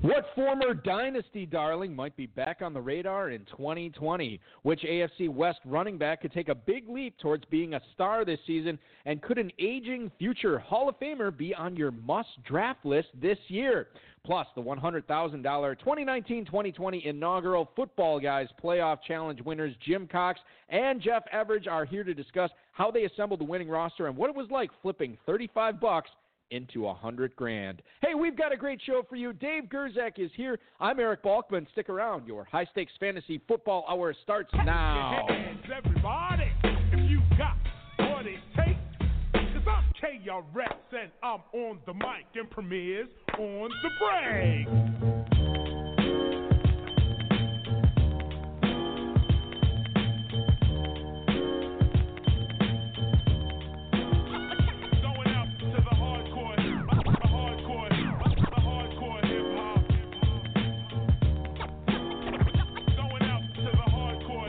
What former dynasty darling might be back on the radar in 2020? Which AFC West running back could take a big leap towards being a star this season? And could an aging future Hall of Famer be on your must draft list this year? Plus, the $100,000 2019 2020 inaugural Football Guys Playoff Challenge winners Jim Cox and Jeff Everage are here to discuss how they assembled the winning roster and what it was like flipping 35 bucks into a hundred grand. Hey, we've got a great show for you. Dave Gerczak is here. I'm Eric Balkman. Stick around. Your high stakes fantasy football hour starts now. Hands, everybody, if you got what it takes. Cause I'm KRS and I'm on the mic and premieres on the break.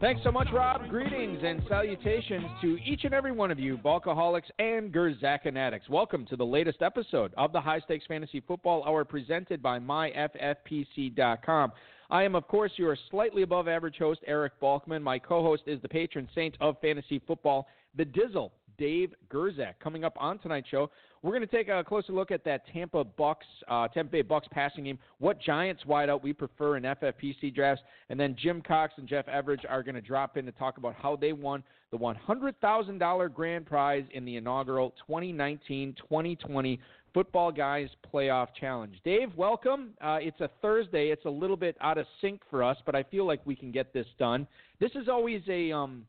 Thanks so much, Rob. Greetings and salutations to each and every one of you, Balkaholics and Gerzakinatics. Welcome to the latest episode of the High Stakes Fantasy Football Hour presented by MyFFPC.com. I am, of course, your slightly above average host, Eric Balkman. My co host is the patron saint of fantasy football, the Dizzle, Dave Gerczak. Coming up on tonight's show, we're going to take a closer look at that Tampa Bucks, uh, Tampa Bay Bucks passing game. What Giants wideout we prefer in FFPC drafts, and then Jim Cox and Jeff Everage are going to drop in to talk about how they won the $100,000 grand prize in the inaugural 2019-2020 Football Guys Playoff Challenge. Dave, welcome. Uh, it's a Thursday. It's a little bit out of sync for us, but I feel like we can get this done. This is always a um,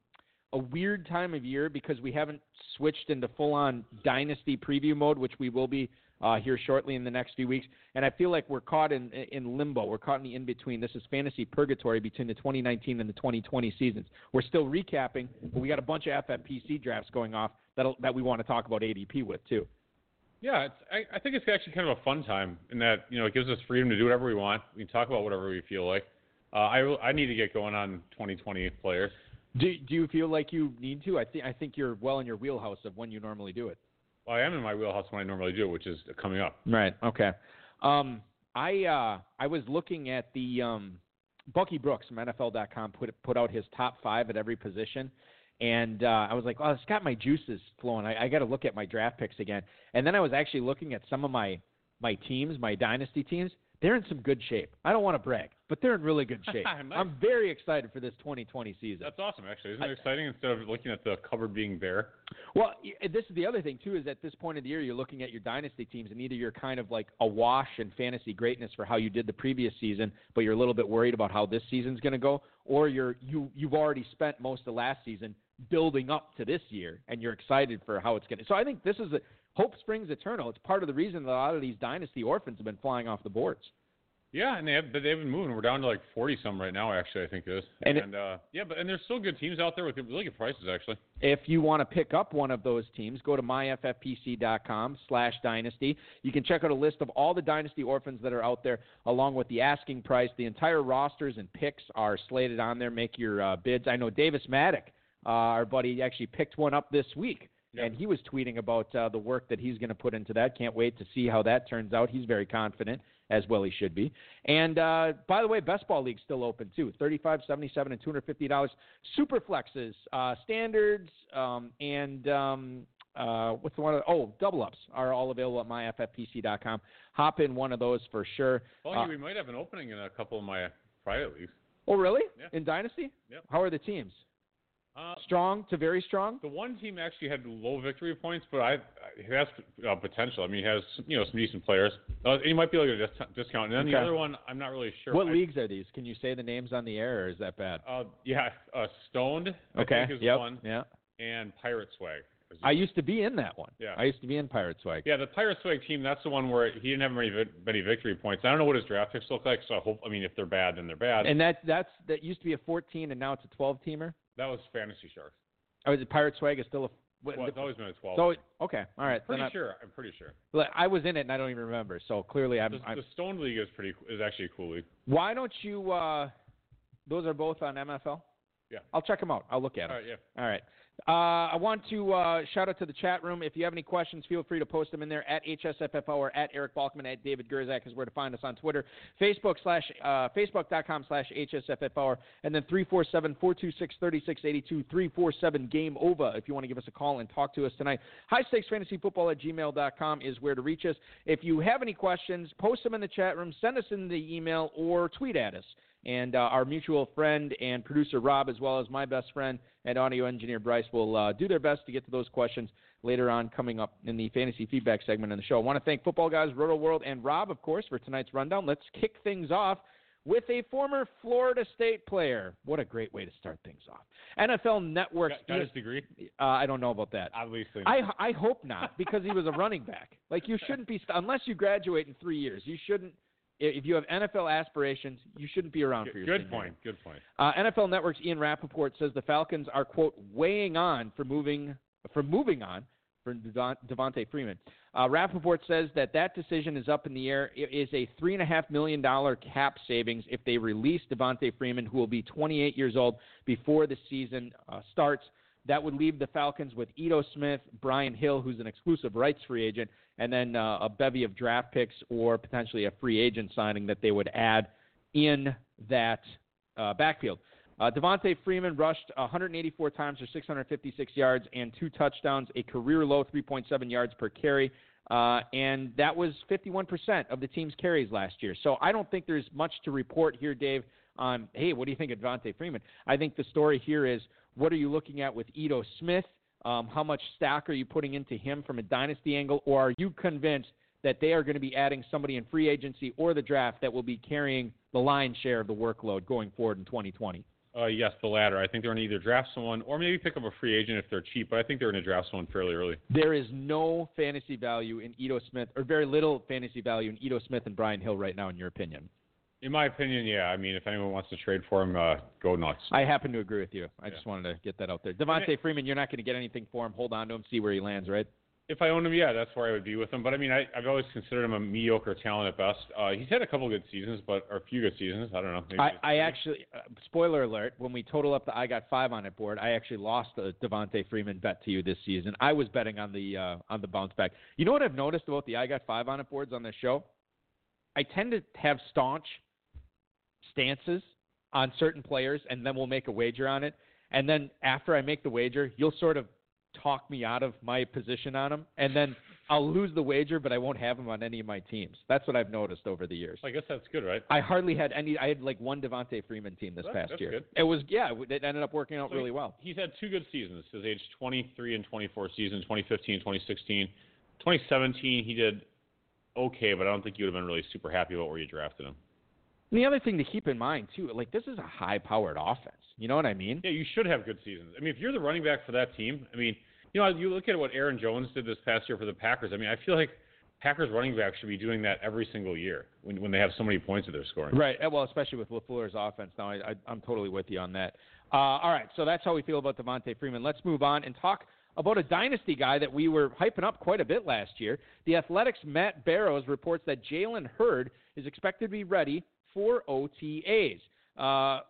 a weird time of year because we haven't switched into full on dynasty preview mode, which we will be uh, here shortly in the next few weeks. And I feel like we're caught in in limbo. We're caught in the in between. This is fantasy purgatory between the 2019 and the 2020 seasons. We're still recapping, but we got a bunch of FFPC drafts going off that that we want to talk about ADP with too. Yeah, I, I think it's actually kind of a fun time in that you know it gives us freedom to do whatever we want. We can talk about whatever we feel like. Uh, I I need to get going on 2020 players. Do do you feel like you need to? I think I think you're well in your wheelhouse of when you normally do it. Well, I am in my wheelhouse when I normally do, it, which is coming up. Right. Okay. Um, I uh, I was looking at the um, Bucky Brooks from NFL.com put put out his top five at every position, and uh, I was like, oh, it's got my juices flowing. I, I got to look at my draft picks again. And then I was actually looking at some of my my teams, my dynasty teams. They're in some good shape. I don't want to brag, but they're in really good shape. Nice. I'm very excited for this 2020 season. That's awesome, actually. Isn't it exciting instead of looking at the cupboard being bare? Well, this is the other thing too. Is at this point of the year, you're looking at your dynasty teams, and either you're kind of like awash in fantasy greatness for how you did the previous season, but you're a little bit worried about how this season's going to go, or you're you you've already spent most of last season building up to this year, and you're excited for how it's going to. So I think this is a hope springs eternal. It's part of the reason that a lot of these dynasty orphans have been flying off the boards. Yeah, and they have, but they've been moving. We're down to like 40 some right now, actually. I think it is. And it- uh, yeah, but and there's still good teams out there with really good prices, actually. If you want to pick up one of those teams, go to myffpc.com slash dynasty. You can check out a list of all the dynasty orphans that are out there, along with the asking price. The entire rosters and picks are slated on there. Make your uh, bids. I know Davis Mattek, uh, our buddy, actually picked one up this week. Yep. And he was tweeting about uh, the work that he's going to put into that. Can't wait to see how that turns out. He's very confident, as well he should be. And uh, by the way, best ball league's still open too. Thirty-five, seventy-seven, and two hundred fifty dollars. Super flexes, uh, standards, um, and um, uh, what's the one? Oh, double ups are all available at myffpc.com. Hop in one of those for sure. Well, Uh, we might have an opening in a couple of my private leagues. oh, really? Yeah. In Dynasty? Yep. How are the teams? Uh, Strong to very strong? The one team actually had low victory points, but I he has uh, potential. I mean, he has you know some decent players. Uh, he might be like a dis- discount. And then the other one, I'm not really sure. What I- leagues are these? Can you say the names on the air, or is that bad? Uh, yeah, uh, Stoned. I okay. think is yep. one, Yeah. and Pirate Swag. I used to be in that one. Yeah. I used to be in Pirate Swag. Yeah, the Pirate swag team. That's the one where he didn't have many many victory points. I don't know what his draft picks look like, so I hope. I mean, if they're bad, then they're bad. And that that's that used to be a 14 and now it's a 12 teamer. That was Fantasy Sharks. Or is it Pirate Swag is still a Well, it's always been a 12. so okay, all right. pretty I, sure. I'm pretty sure. Look, I was in it and I don't even remember. So clearly I'm, The, I'm the Stone League is pretty is actually a cool league. Why don't you? uh Those are both on MFL. Yeah. I'll check them out. I'll look at them. All right, yeah. All right. Uh, I want to uh, shout out to the chat room. If you have any questions, feel free to post them in there at HSFFO or at Eric Balkman at David Gerczak is where to find us on Twitter. Facebook slash uh, Facebook.com slash HSFFO and then 347-426-3682, 347 Game Over if you want to give us a call and talk to us tonight. High Stakes Fantasy Football at gmail.com is where to reach us. If you have any questions, post them in the chat room, send us in the email, or tweet at us. And uh, our mutual friend and producer Rob, as well as my best friend and audio engineer Bryce, will uh, do their best to get to those questions later on coming up in the fantasy feedback segment of the show. I want to thank Football Guys, Roto World, and Rob, of course, for tonight's rundown. Let's kick things off with a former Florida State player. What a great way to start things off. NFL Network's Got, got his degree? uh, I don't know about that. Obviously. I I hope not because he was a running back. Like you shouldn't be unless you graduate in three years. You shouldn't. If you have NFL aspirations, you shouldn't be around for your good senior year. point. Good point. Uh, NFL Network's Ian Rapoport says the Falcons are quote weighing on for moving for moving on for Devon- Devonta Freeman. Uh, Rapoport says that that decision is up in the air. It is a three and a half million dollar cap savings if they release Devonta Freeman, who will be 28 years old before the season uh, starts. That would leave the Falcons with Ito Smith, Brian Hill, who's an exclusive rights free agent, and then uh, a bevy of draft picks or potentially a free agent signing that they would add in that uh, backfield. Uh, Devonta Freeman rushed 184 times for 656 yards and two touchdowns, a career low 3.7 yards per carry. Uh, and that was 51% of the team's carries last year. So I don't think there's much to report here, Dave, on, hey, what do you think of Devonta Freeman? I think the story here is what are you looking at with Ito Smith? Um, how much stock are you putting into him from a dynasty angle? Or are you convinced that they are going to be adding somebody in free agency or the draft that will be carrying the lion's share of the workload going forward in 2020? Uh, yes, the latter. I think they're going to either draft someone or maybe pick up a free agent if they're cheap. But I think they're going to draft someone fairly early. There is no fantasy value in Ito Smith, or very little fantasy value in Ito Smith and Brian Hill right now, in your opinion. In my opinion, yeah. I mean, if anyone wants to trade for him, uh, go nuts. I happen to agree with you. I Yeah. just wanted to get that out there. Devonta Freeman, you're not going to get anything for him. Hold on to him, see where he lands, right? If I own him, yeah, that's where I would be with him. But I mean, I, I've always considered him a mediocre talent at best. Uh, he's had a couple good seasons, but or a few good seasons. I don't know. I, I actually, uh, spoiler alert, when we total up the I got five on it board, I actually lost the Devonta Freeman bet to you this season. I was betting on the uh, on the bounce back. You know what I've noticed about the I got five on it boards on this show? I tend to have staunch stances on certain players, and then we'll make a wager on it. And then after I make the wager, you'll sort of talk me out of my position on them, and then I'll lose the wager, but I won't have him on any of my teams. That's what I've noticed over the years. I guess that's good, right? I hardly had any. I had like one Devonta Freeman team this That's- past that's year. good. It was yeah. It ended up working out So really well. He's had two good seasons. His age 23 and 24 season, 2015, 2016. 2017, he did okay, but I don't think you would have been really super happy about where you drafted him. And the other thing to keep in mind too, like this is a high-powered offense. You know what I mean? Yeah, you should have good seasons. I mean, if you're the running back for that team, I mean, you know, you look at what Aaron Jones did this past year for the Packers. I mean, I feel like Packers running backs should be doing that every single year when when they have so many points that they're scoring. Right. uh, Well, especially with LaFleur's offense now, I, I, I'm totally with you on that. Uh, all right, so that's how we feel about Devonta Freeman. Let's move on and talk about a dynasty guy that we were hyping up quite a bit last year. The Athletic's Matt Barrows reports that Jalen Hurd is expected to be ready for OTAs. Uh,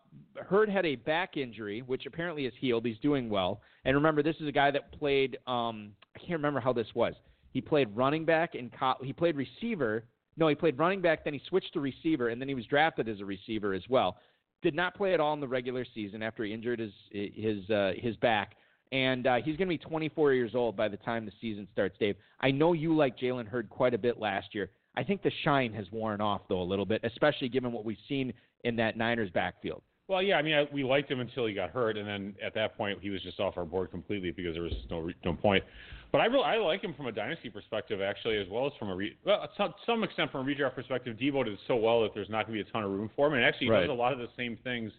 Hurd had a back injury, which apparently is healed. He's doing well. And remember, this is a guy that played. Um, I can't remember how this was. He played running back in. Co- he played receiver. No, he played running back. Then he switched to receiver, and then he was drafted as a receiver as well. Did not play at all in the regular season after he injured his his uh, his back. And uh, he's going to be 24 years old by the time the season starts, Dave. I know you liked Jalen Hurd quite a bit last year. I think the shine has worn off, though, a little bit, especially given what we've seen in that Niners backfield. Well, yeah, I mean, I, we liked him until he got hurt, and then at that point, he was just off our board completely because there was just no no point. But I really I like him from a dynasty perspective, actually, as well as from a re- well, to some extent from a redraft perspective. Deebo did so well that there's not going to be a ton of room for him, and actually he Right. does a lot of the same things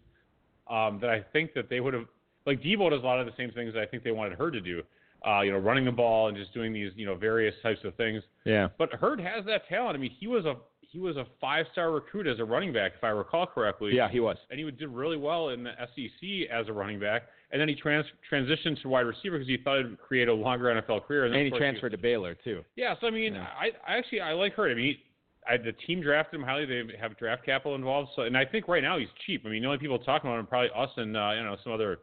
um, that I think that they would have. Like Deebo does a lot of the same things that I think they wanted her to do. Uh, you know, running the ball and just doing these, you know, various types of things. Yeah. But Hurd has that talent. I mean, he was a he was a five star recruit as a running back, if I recall correctly. Yeah, he was. And he did really well in the SEC as a running back. And then he trans- transitioned to wide receiver because he thought it would create a longer NFL career. And, then, he of course, transferred to Baylor too. Yeah, so I mean, Yeah. I, I actually I like Hurd. I mean, he, I, the team drafted him highly. They have draft capital involved. So, and I think right now he's cheap. I mean, the only people talking about him are probably us and uh, you know some other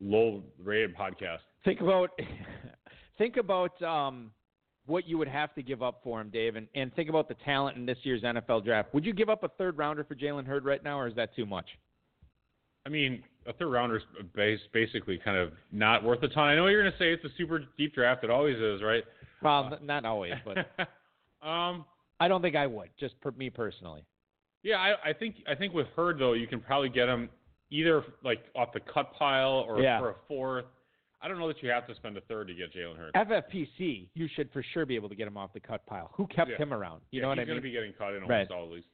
low rated podcast. Think about think about um, what you would have to give up for him, Dave, and, and think about the talent in this year's NFL draft. Would you give up a third rounder for Jalen Hurd right now, or is that too much? I mean, a third rounder is basically kind of not worth a ton. I know you're going to say it's a super deep draft. It always is, right? Well, n- not always, but um, I don't think I would. Just per, me personally. yeah, I, I think I think with Hurd though, you can probably get him either like off the cut pile or Yeah. for a fourth. I don't know that you have to spend a third to get Jalen Hurd. FFPC, you should for sure be able to get him off the cut pile. Who kept Yeah. him around? You yeah, know what I mean? he's going to be getting cut in Right. almost all leagues.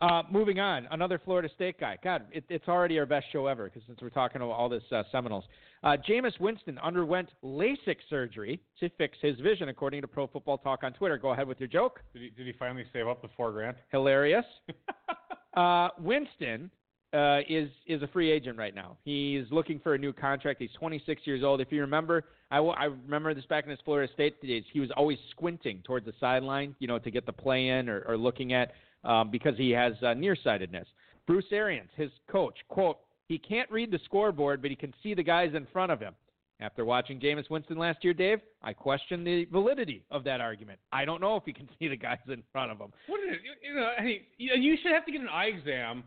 Uh, moving on, another Florida State guy. God, it, it's already our best show ever because since we're talking about all this uh, Seminoles. Uh, Jameis Winston underwent LASIK surgery to fix his vision, according to Pro Football Talk on Twitter. Go ahead with your joke. Did he, did he finally save up the four grand? Hilarious. uh, Winston uh, is is a free agent right now. He's looking for a new contract. He's 26 years old. If you remember, I, w- I remember this back in his Florida State days. He was always squinting towards the sideline, you know, to get the play in or, or looking at um, because he has uh, nearsightedness. Bruce Arians, his coach, quote, he can't read the scoreboard, but he can see the guys in front of him. After watching Jameis Winston last year, Dave, I question the validity of that argument. I don't know if he can see the guys in front of him. What is it? You, know, you should have to get an eye exam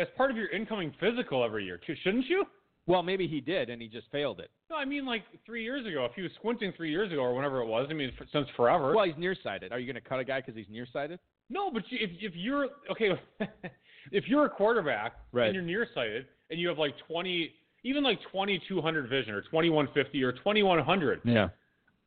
as part of your incoming physical every year, too, shouldn't you? Well, maybe he did, and he just failed it. No, I mean like three years ago. If he was squinting three years ago or whenever it was, I mean, since forever. Well, he's nearsighted. Are you going to cut a guy because he's nearsighted? No, but you, if if you're okay, if you're a quarterback Right. and you're nearsighted and you have like twenty, even like twenty two hundred vision or twenty one fifty or twenty one hundred, Yeah.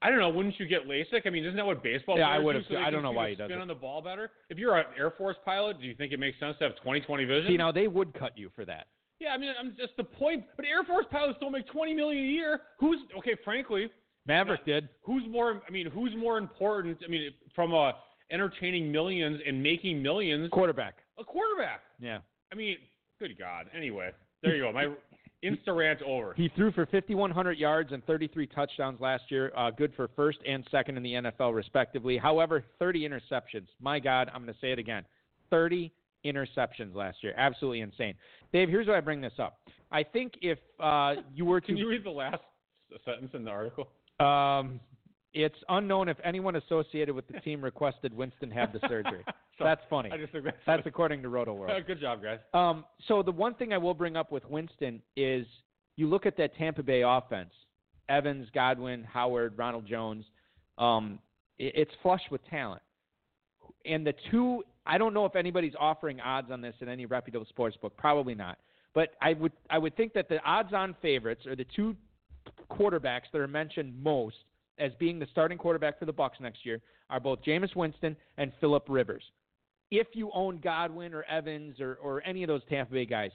I don't know. Wouldn't you get LASIK? I mean, isn't that what baseball Yeah, I would've do? So. I don't know why he does spin it. on the ball better. If you're an Air Force pilot, do you think it makes sense to have 20/20 vision? See, now they would cut you for that. Yeah, I mean, I'm just the point. But Air Force pilots don't make twenty million a year. Who's okay? Frankly, Maverick did. who's more? I mean, who's more important? I mean, from a entertaining millions and making millions, Quarterback. a quarterback. Yeah. I mean, good God. Anyway, there you go. My insta rant over. He threw for 5,100 yards and 33 touchdowns last year, uh, good for first and second in the NFL, respectively. However, 30 interceptions. My God, I'm going to say it again 30 interceptions last year. Absolutely insane. Dave, here's why I bring this up. I think if uh, you were to. Can you read the last sentence in the article? Um, it's unknown if anyone associated with the team requested Winston have the surgery. so That's funny. I just think that's, That's according to Roto World. good job, guys. Um, so the one thing I will bring up with Winston is you look at that Tampa Bay offense: Evans, Godwin, Howard, Ronald Jones. Um, it, it's flush with talent, and the two. I don't know if anybody's offering odds on this in any reputable sports book. Probably not. But I would I would think that the odds-on favorites are the two quarterbacks that are mentioned most as being the starting quarterback for the Bucks next year are both Jameis Winston and Philip Rivers. If you own Godwin or Evans or, or any of those Tampa Bay guys,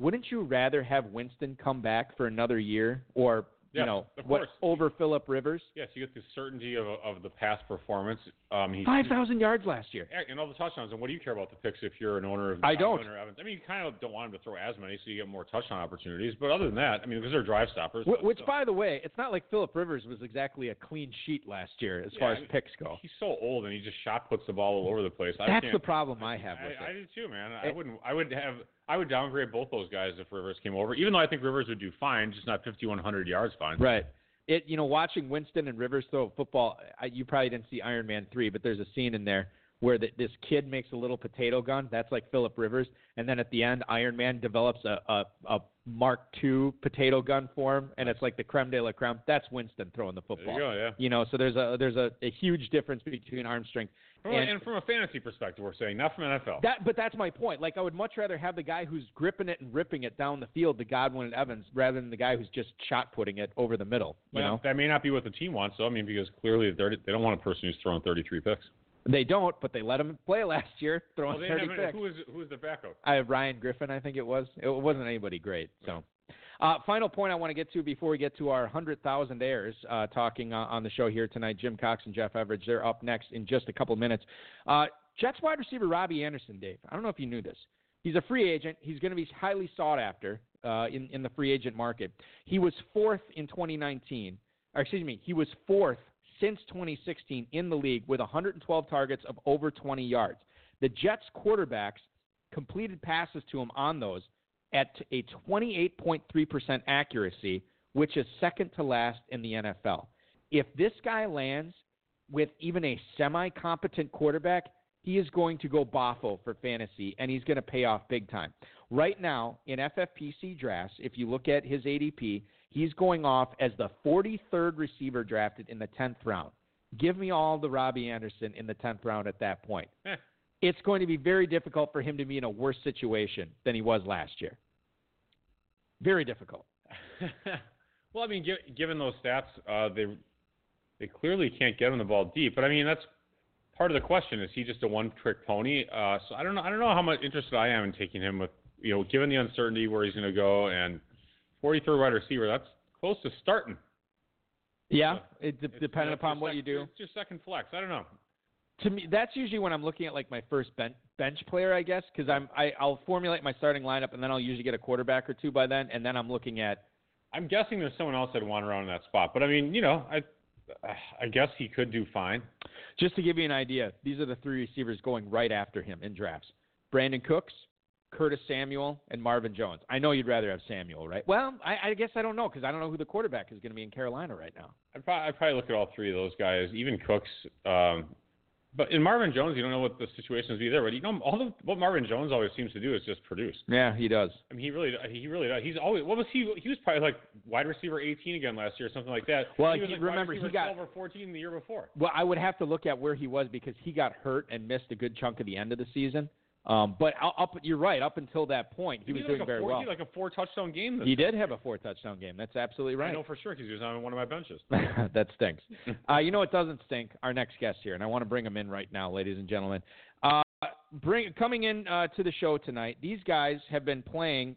wouldn't you rather have Winston come back for another year or you know of what course. over Philip Rivers? Yes, you get the certainty of of the past performance. Um, he's Five thousand yards last year. And all the touchdowns. And what do you care about the picks if you're an owner of I don't. Or Evans? I mean, you kind of don't want him to throw as many, so you get more touchdown opportunities. But other than that, I mean, because they're drive stoppers. Wh- Which, still. by the way, it's not like Philip Rivers was exactly a clean sheet last year as far Yeah, as picks go. he's so old and he just shot puts the ball all over the place. I That's the problem I have with I, I do too, man. I It- wouldn't. I would have. I would downgrade both those guys if Rivers came over. Even though I think Rivers would do fine, just not 5,100 yards fine. Right. It you know watching Winston and Rivers throw a football. I, you probably didn't see Iron Man three, but there's a scene in there where the, this kid makes a little potato gun. That's like Philip Rivers, and then at the end, Iron Man develops a a, a Mark II potato gun for him, and it's like the creme de la creme. That's Winston throwing the There football. you go. Yeah. You know, so there's a there's a, a huge difference between arm strength. Well, And- and, from a fantasy perspective, we're saying not from NFL. That, but that's my point. Like, I would much rather have the guy who's gripping it and ripping it down the field, the Godwin and Evans, rather than the guy who's just shot putting it over the middle. You Well, know, that may not be what the team wants. though. I mean, because clearly they don't want a person who's throwing 33 picks. They don't, but they let him play last year, throwing Well, they 30 have, picks. who is who is the backup? I have Ryan Griffin, I think it was. It wasn't anybody great. So, Uh, final point I want to get to before we get to our 100,000 heirs uh, talking uh, on the show here tonight, Jim Cox and Jeff Everage. They're up next in just a couple minutes. Uh, Jets wide receiver Robbie Anderson, Dave. I don't know if you knew this. He's a free agent. He's going to be highly sought after uh, in, in the free agent market. He was fourth in 2019. Or excuse me, he was fourth since 2016 in the league with 112 targets of over 20 yards. The Jets quarterbacks completed passes to him on those at a 28.3% accuracy, which is second to last in the NFL. If this guy lands with even a semi competent quarterback, he is going to go boffo for fantasy and he's going to pay off big time. Right now, in FFPC drafts, if you look at his ADP, he's going off as the 43rd receiver drafted in the 10th round. Give me all the Robbie Anderson in the 10th round at that point. Eh. It's going to be very difficult for him to be in a worse situation than he was last year. Very difficult. well, I mean, gi- given those stats, uh, they they clearly can't get him the ball deep. But I mean, that's part of the question. Is he just a one-trick pony? Uh, so I don't know. I don't know how much interested I am in taking him with you know, given the uncertainty where he's going to go and 43rd wide receiver, that's close to starting. Yeah, it de- It's, depending uh, upon what you do. It's your second flex. I don't know. To me, that's usually when I'm looking at like my first bench bench player, I guess, because I'm I, I'll formulate my starting lineup and then I'll usually get a quarterback or two by then, and then I'm looking at I'm guessing there's someone else that want around in that spot. But I mean, you know, I I guess he could do fine. just to give you an idea. These are the three receivers going right after him in drafts: Brandin Cooks, Curtis Samuel, and Marvin Jones. I know you'd rather have Samuel, right? Well, I, I guess I don't know because I don't know who the quarterback is going to be in Carolina right now. I'd probably, I'd probably look at all three of those guys, even Cooks. Um, but in Marvin Jones, you don't know what the situation is be there. But you know, all the, what Marvin Jones always seems to do is just produce. Yeah, he does. I mean, he really, he really does. He's always. What was he? He was probably like wide receiver 18 again last year, or something like that. Well, he was he- like remember, he got- 12 or 14 the year before. Well, I would have to look at where he was because he got hurt and missed a good chunk of the end of the season. Um, but up, you're right. Up until that point, he was doing like very four, well. He like a four touchdown game. He did have a four touchdown game. That's absolutely right. I know for sure because he was on one of my benches. that stinks. Uh, you know what doesn't stink? Our next guest here, and I want to bring him in right now, ladies and gentlemen. Uh, bring coming in uh, to the show tonight. These guys have been playing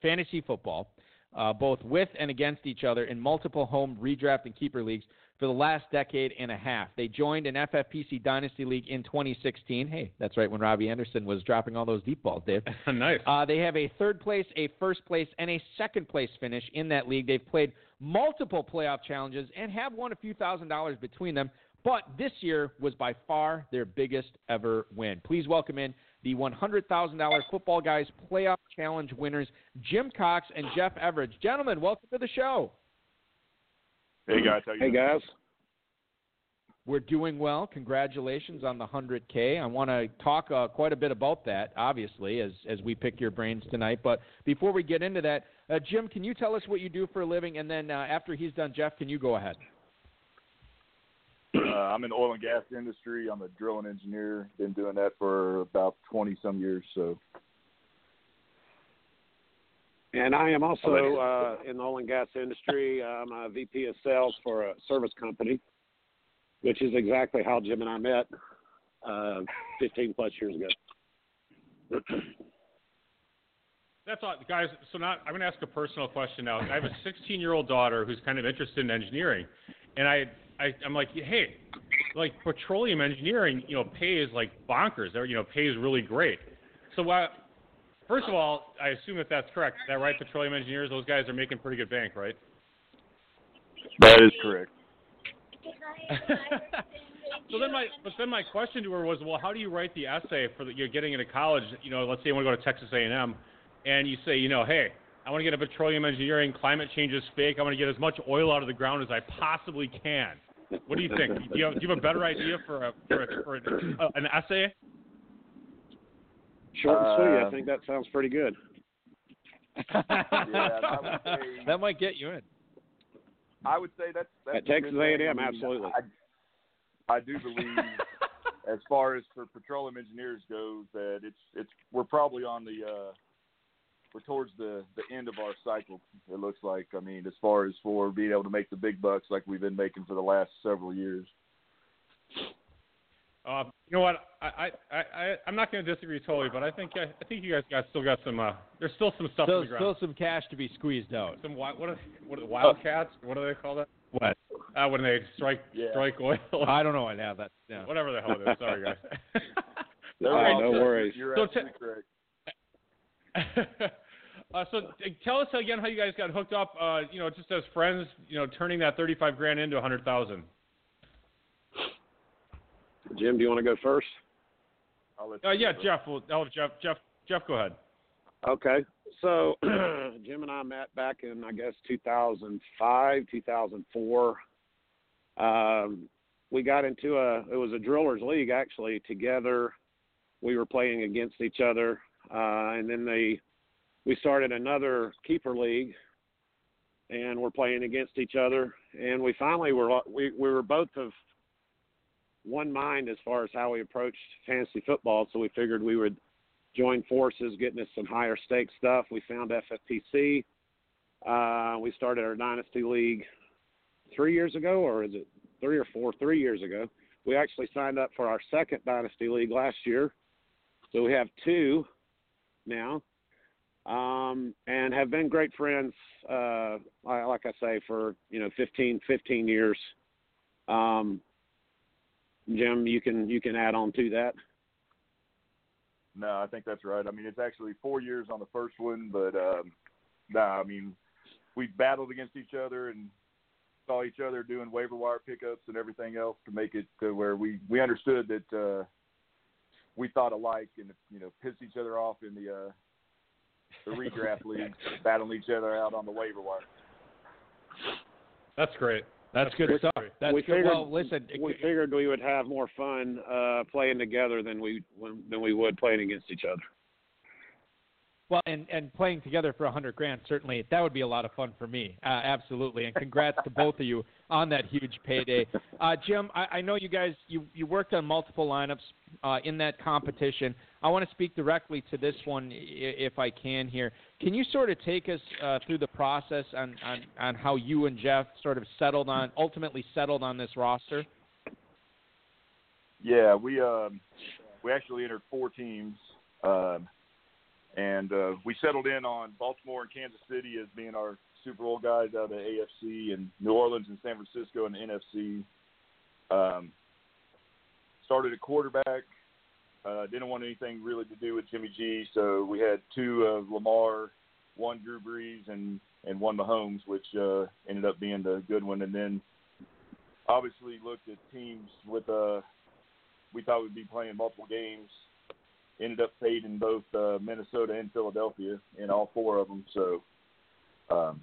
fantasy football, uh, both with and against each other in multiple home redraft and keeper leagues for the last decade and a half. They joined an FFPC Dynasty League in 2016. Hey, that's right when Robbie Anderson was dropping all those deep balls, Dave. nice. Uh, they have a third place, a first place, and a second place finish in that league. They've played multiple playoff challenges and have won a few thousand dollars between them. But this year was by far their biggest ever win. Please welcome in the $100,000 Football Guys Playoff Challenge winners, Jim Cox and Jeff Everage. Gentlemen, welcome to the show. Hey guys, how you Hey doing? guys. We're doing well. Congratulations on the 100K. I want to talk uh, quite a bit about that, obviously, as, as we pick your brains tonight. But before we get into that, uh, Jim, can you tell us what you do for a living? And then uh, after he's done, Jeff, can you go ahead? Uh, I'm in the oil and gas industry. I'm a drilling engineer. Been doing that for about 20 some years. So And I am also uh, in the oil and gas industry. I'm a VP of sales for a service company, which is exactly how Jim and I met uh, 15 plus years ago. That's all, guys. So now I'm going to ask a personal question now. I have a 16 year old daughter who's kind of interested in engineering, and I, I I'm like, hey, like petroleum engineering, you know, pays like bonkers. Or, you know, pays really great. So why? First of all, I assume that that's correct. Is that right? Petroleum engineers, those guys are making pretty good bank, right? that is correct. so then my but then my question to her was, well, how do you write the essay for that you're getting into college? You know, let's say you want to go to Texas A&M, and you say, you know, hey, I want to get a petroleum engineering. Climate change is fake. I want to get as much oil out of the ground as I possibly can. What do you think? Do you have, do you have a better idea for a for, a, for a, uh, an essay? Short and sweet. I Uh, think that sounds pretty good. Yeah, I would say that might get you in. I would say that's, that's At Texas. A&M, I absolutely. I, I do believe, as far as for petroleum engineers goes, that it's it's we're probably on the uh, we're towards the the end of our cycle. It looks like. I mean, as far as for being able to make the big bucks like we've been making for the last several years. Uh, you know what? I I I I'm not going to disagree totally, but I think I, I think you guys got still got some. Uh, there's still some stuff Still, on still some cash to be squeezed out. some wi- what are what are the wildcats? What do they call that? What? Uh, when they strike Yeah. strike oil, I don't know. I have that. Yeah. whatever the hell it is. Sorry guys. They're All right, no set. worries. You're So absolutely correct. uh, so tell us again how you guys got hooked up. Uh, you know, just as friends. You know, turning that thirty-five grand into a hundred thousand. Jim, do you want to go first? I'll let Uh, yeah, go. Jeff. Will I'll have Jeff. Jeff. Jeff, go ahead. Okay. So Jim and I met back in I guess 2005, 2004. Um, we got into a it was a drillers league actually together. We were playing against each other, uh, and then they we started another keeper league, and we're playing against each other. And we finally were we we were both of one mind as far as how we approached fantasy football. So we figured we would join forces, getting us some higher stake stuff. We found FFPC. Uh, we started our dynasty league three years ago, or is it three or four? Three years ago. We actually signed up for our second dynasty league last year, so we have two now, um, and have been great friends. Uh, like I say, for you know 15, 15 years. Um, Jim, you can you can add on to that. No, I think that's right. I mean, it's actually four years on the first one, but um, no, I mean, we battled against each other and saw each other doing waiver wire pickups and everything else to make it to where we we understood that uh, we thought alike and you know pissed each other off in the uh, the redraft league, battling each other out on the waiver wire. That's great. That's good stuff. That's we good. figured, Well, listen. we figured we would have more fun uh, playing together than we when, than we would playing against each other. Well, and and playing together for a hundred grand certainly that would be a lot of fun for me. Uh, absolutely, and congrats to both of you on that huge payday. Uh, Jim, I, I know you guys you you worked on multiple lineups uh, in that competition. I want to speak directly to this one if I can here. Can you sort of take us uh, through the process on, on on how you and Jeff sort of settled on ultimately settled on this roster? Yeah, we um we actually entered four teams, um, and uh, we settled in on Baltimore and Kansas City as being our Super Bowl guys out of the AFC, and New Orleans and San Francisco in the NFC. Um, started at quarterback. Uh, didn't want anything really to do with Jimmy G, so we had two of Lamar, one Drew Brees, and and one Mahomes, which uh, ended up being the good one. And then obviously looked at teams with uh, we thought we'd be playing multiple games. Ended up fading both uh, Minnesota and Philadelphia in all four of them. So um,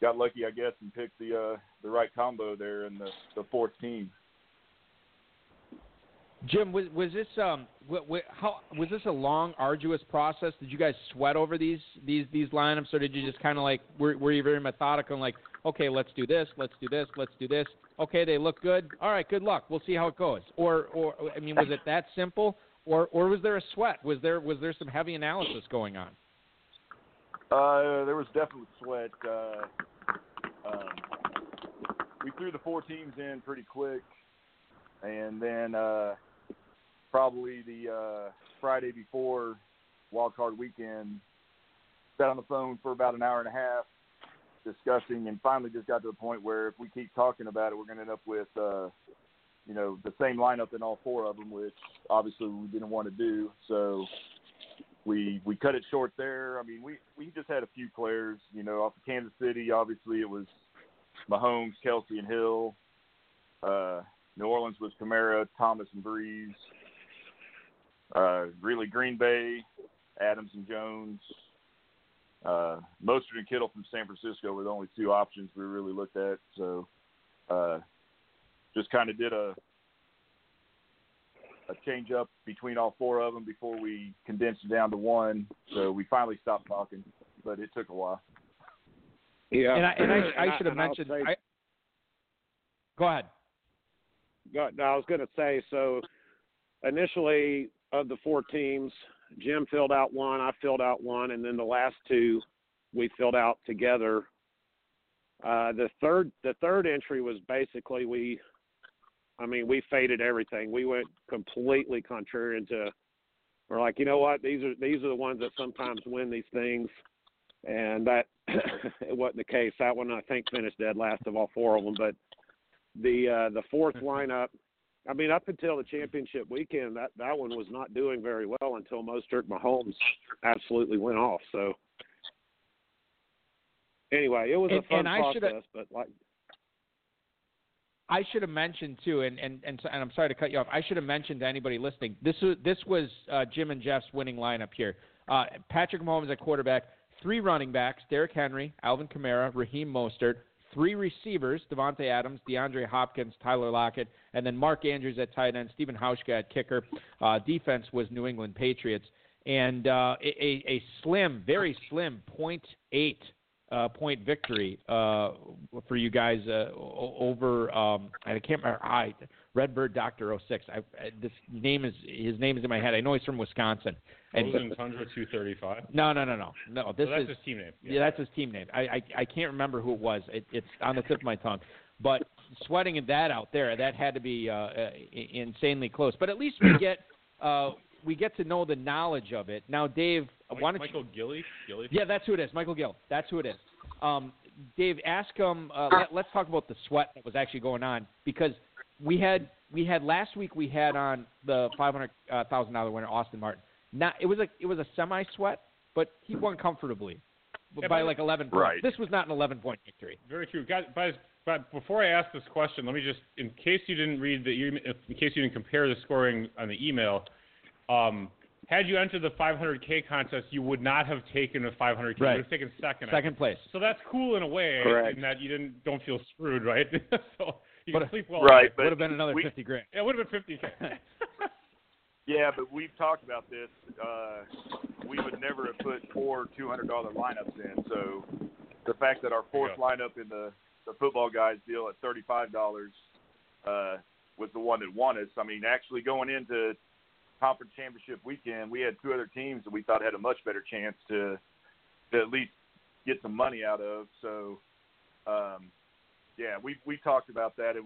got lucky, I guess, and picked the uh, the right combo there in the, the fourth team. Jim, was was this um wh- wh- how was this a long, arduous process? Did you guys sweat over these these these lineups, or did you just kind of like were were you very methodical and like, okay, let's do this, let's do this, let's do this. Okay, they look good. All right, good luck. We'll see how it goes. Or or I mean, was it that simple, or or was there a sweat? Was there was there some heavy analysis going on? Uh, there was definitely sweat. Uh, um, we threw the four teams in pretty quick, and then uh, probably the uh, Friday before wild card weekend, sat on the phone for about an hour and a half discussing, and finally just got to the point where if we keep talking about it, we're going to end up with, uh, you know, the same lineup in all four of them, which obviously we didn't want to do. So we we cut it short there. I mean, we we just had a few players, you know, off of Kansas City. Obviously, it was Mahomes, Kelce, and Hill. Uh, New Orleans was Kamara, Thomas, and Brees. Uh, really, Green Bay, Adams and Jones. Uh, Mostert and Kittle from San Francisco were the only two options we really looked at. So, uh, just kind of did a a change up between all four of them before we condensed it down to one. So we finally stopped talking, but it took a while. Yeah, And I and I, I should have and mentioned. say- I, go ahead. Go- no, I was going to say so. Initially, of the four teams, Jim filled out one, I filled out one, and then the last two we filled out together. Uh, the third, the third entry was basically we I mean, we faded everything. We went completely contrarian to. We're like, you know what? These are these are the ones that sometimes win these things, and that it wasn't the case. That one I think finished dead last of all four of them. But the uh, the fourth lineup, I mean, up until the championship weekend, that that one was not doing very well until Mostert Mahomes absolutely went off. So anyway, it was And- a fun and I shoulda- process, but like I should have mentioned too, and and and, and I'm sorry to cut you off. I should have mentioned to anybody listening. This was this was uh, Jim and Jeff's winning lineup here. Uh, Patrick Mahomes at quarterback, three running backs: Derrick Henry, Alvin Kamara, Raheem Mostert. Three receivers: Davante Adams, DeAndre Hopkins, Tyler Lockett, and then Mark Andrews at tight end, Stephen Hauschka at kicker. Uh, defense was New England Patriots, and uh, a, a a slim, very slim, point eight uh, point victory uh, for you guys uh, over. Um, I can't remember. I Redbird Doctor 06. I, I, this name is his name is in my head. I know he's from Wisconsin. And Frozen Tundra 235. no, no, no, no, no. This that's is his team name. yeah. that's his team name. I, I I can't remember who it was. It, it's on the tip of my tongue. But sweating that out there, that had to be uh, uh, insanely close. But at least we get uh, we get to know the knowledge of it. Now, Dave, why don't you Michael Gilly? Gilly? yeah, that's who it is. Michael Gill. That's who it is. Um, Dave, ask him. Uh, let, let's talk about the sweat that was actually going on because we had we had last week we had on the five hundred thousand dollar winner Austin Martin. Not it was a it was a semi sweat, but he won comfortably Yeah, by like eleven points. Right. This was not an eleven point victory. Very true. Guys, guys, but before I ask this question, let me just, in case you didn't read the, in case you didn't compare the scoring on the email, um, had you entered the 500K contest, you would not have taken a 500K. You Right. would have taken second. Second think. place. So that's cool in a way, Correct. in that you didn't don't feel screwed, right? so you But- can sleep well. Right, Would have been another we- fifty grand. Yeah, it would have been 50K. Yeah, but we've talked about this. Uh, we would never have put four two hundred dollar lineups in. So the fact that our fourth Yeah. lineup in the the football guys deal at thirty five dollars uh, was the one that won us. I mean, actually going into conference championship weekend, we had two other teams that we thought had a much better chance to to at least get some money out of. So um, yeah, we we talked about that and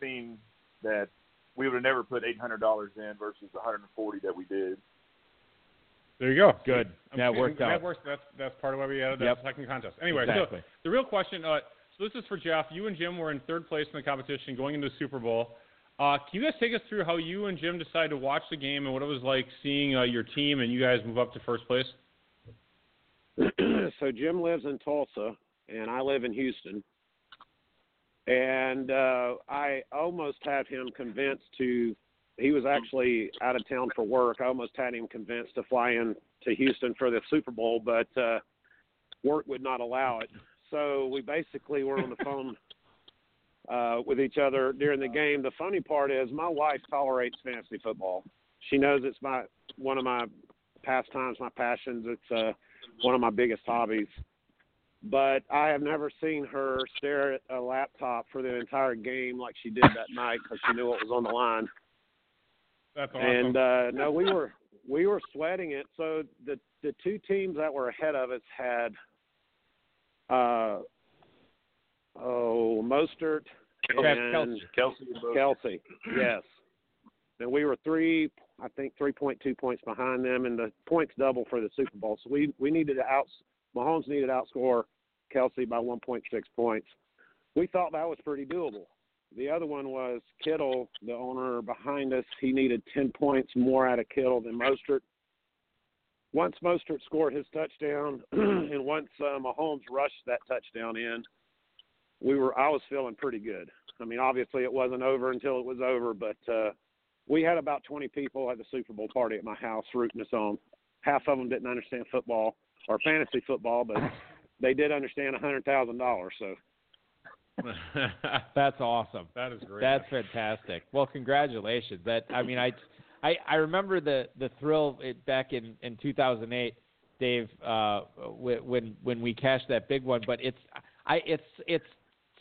seen that we would have never put eight hundred dollars in versus the hundred and forty that we did. There you go. Good. I'm That saying- worked that out. Works. That's that's part of why we added that Yep. second contest. Anyway, Exactly. so the real question. Uh, so this is for Jeff. You and Jim were in third place in the competition going into the Super Bowl. Uh, can you guys take us through how you and Jim decided to watch the game and what it was like seeing uh, your team and you guys move up to first place? so Jim lives in Tulsa and I live in Houston. And uh I almost had him convinced to he was actually out of town for work. I almost had him convinced to fly in to Houston for the Super Bowl, but uh work would not allow it. So we basically were on the phone uh with each other during the game. The funny part is my wife tolerates fantasy football. She knows it's my one of my pastimes, my passions. It's uh one of my biggest hobbies. But I have never seen her stare at a laptop for the entire game like she did that night because she knew what was on the line. That's awesome. And uh, no, we were we were sweating it. So the the two teams that were ahead of us had uh oh Mostert Travis and Kelce. Kelsey. Kelce, yes. And we were three, I think, three point two points behind them, and the points double for the Super Bowl. So we we needed to out Mahomes needed to outscore Kelce by one point six points. We thought that was pretty doable. The other one was Kittle, the owner behind us. He needed ten points more out of Kittle than Mostert. Once Mostert scored his touchdown, and once uh, Mahomes rushed that touchdown in, we were I was feeling pretty good. I mean, obviously it wasn't over until it was over, but uh, we had about 20 people at the Super Bowl party at my house rooting us on. Half of them didn't understand football or fantasy football, but they did understand a hundred thousand dollars. So That's awesome. that is great. That's fantastic. Well, congratulations. That I mean, I, I, I remember the the thrill it, back in in 2008, Dave, uh, when when we cashed that big one. But it's I it's it's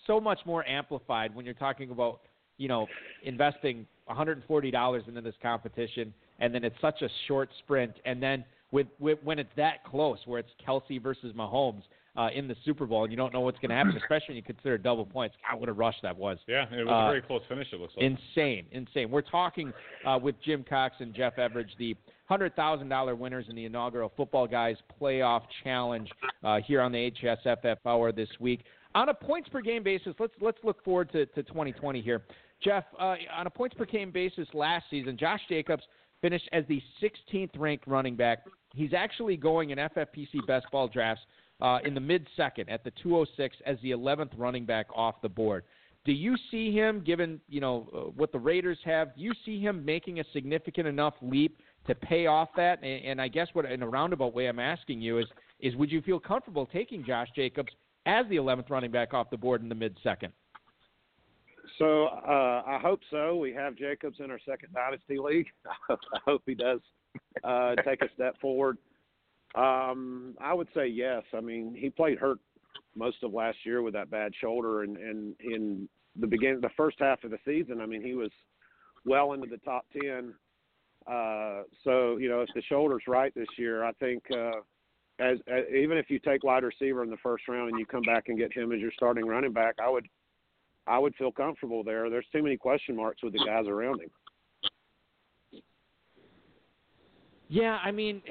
so much more amplified when you're talking about you know investing 140 dollars into this competition, and then it's such a short sprint, and then with, with when it's that close, where it's Kelce versus Mahomes. uh, in the Super Bowl, and you don't know what's going to happen, especially when you consider double points. God, what a rush that was! Yeah, it was Uh, a very close finish. It looks like. Insane, insane. We're talking uh, with Jim Cox and Jeff Everage, the hundred thousand dollar winners in the inaugural Football Guys Playoff Challenge uh, here on the HSFF Hour this week. On a points per game basis, let's let's look forward to, to 2020 here. Jeff, uh, on a points per game basis last season, Josh Jacobs finished as the 16th ranked running back. He's actually going in FFPC best ball drafts uh, in the mid second at the 206 as the 11th running back off the board. Do you see him, given you know uh, what the Raiders have? Do you see him making a significant enough leap to pay off that? And, and I guess what in a roundabout way I'm asking you is is would you feel comfortable taking Josh Jacobs as the 11th running back off the board in the mid second? So uh, I hope so. We have Jacobs in our second dynasty league. I hope he does uh, take a step forward. Um, I would say yes. I mean, he played hurt most of last year with that bad shoulder, and and in the beginning, the first half of the season, I mean, he was well into the top ten. Uh, so you know, if the shoulder's right this year, I think uh, as, as even if you take wide receiver in the first round and you come back and get him as your starting running back, I would I would feel comfortable there. There's too many question marks with the guys around him. Yeah, I mean,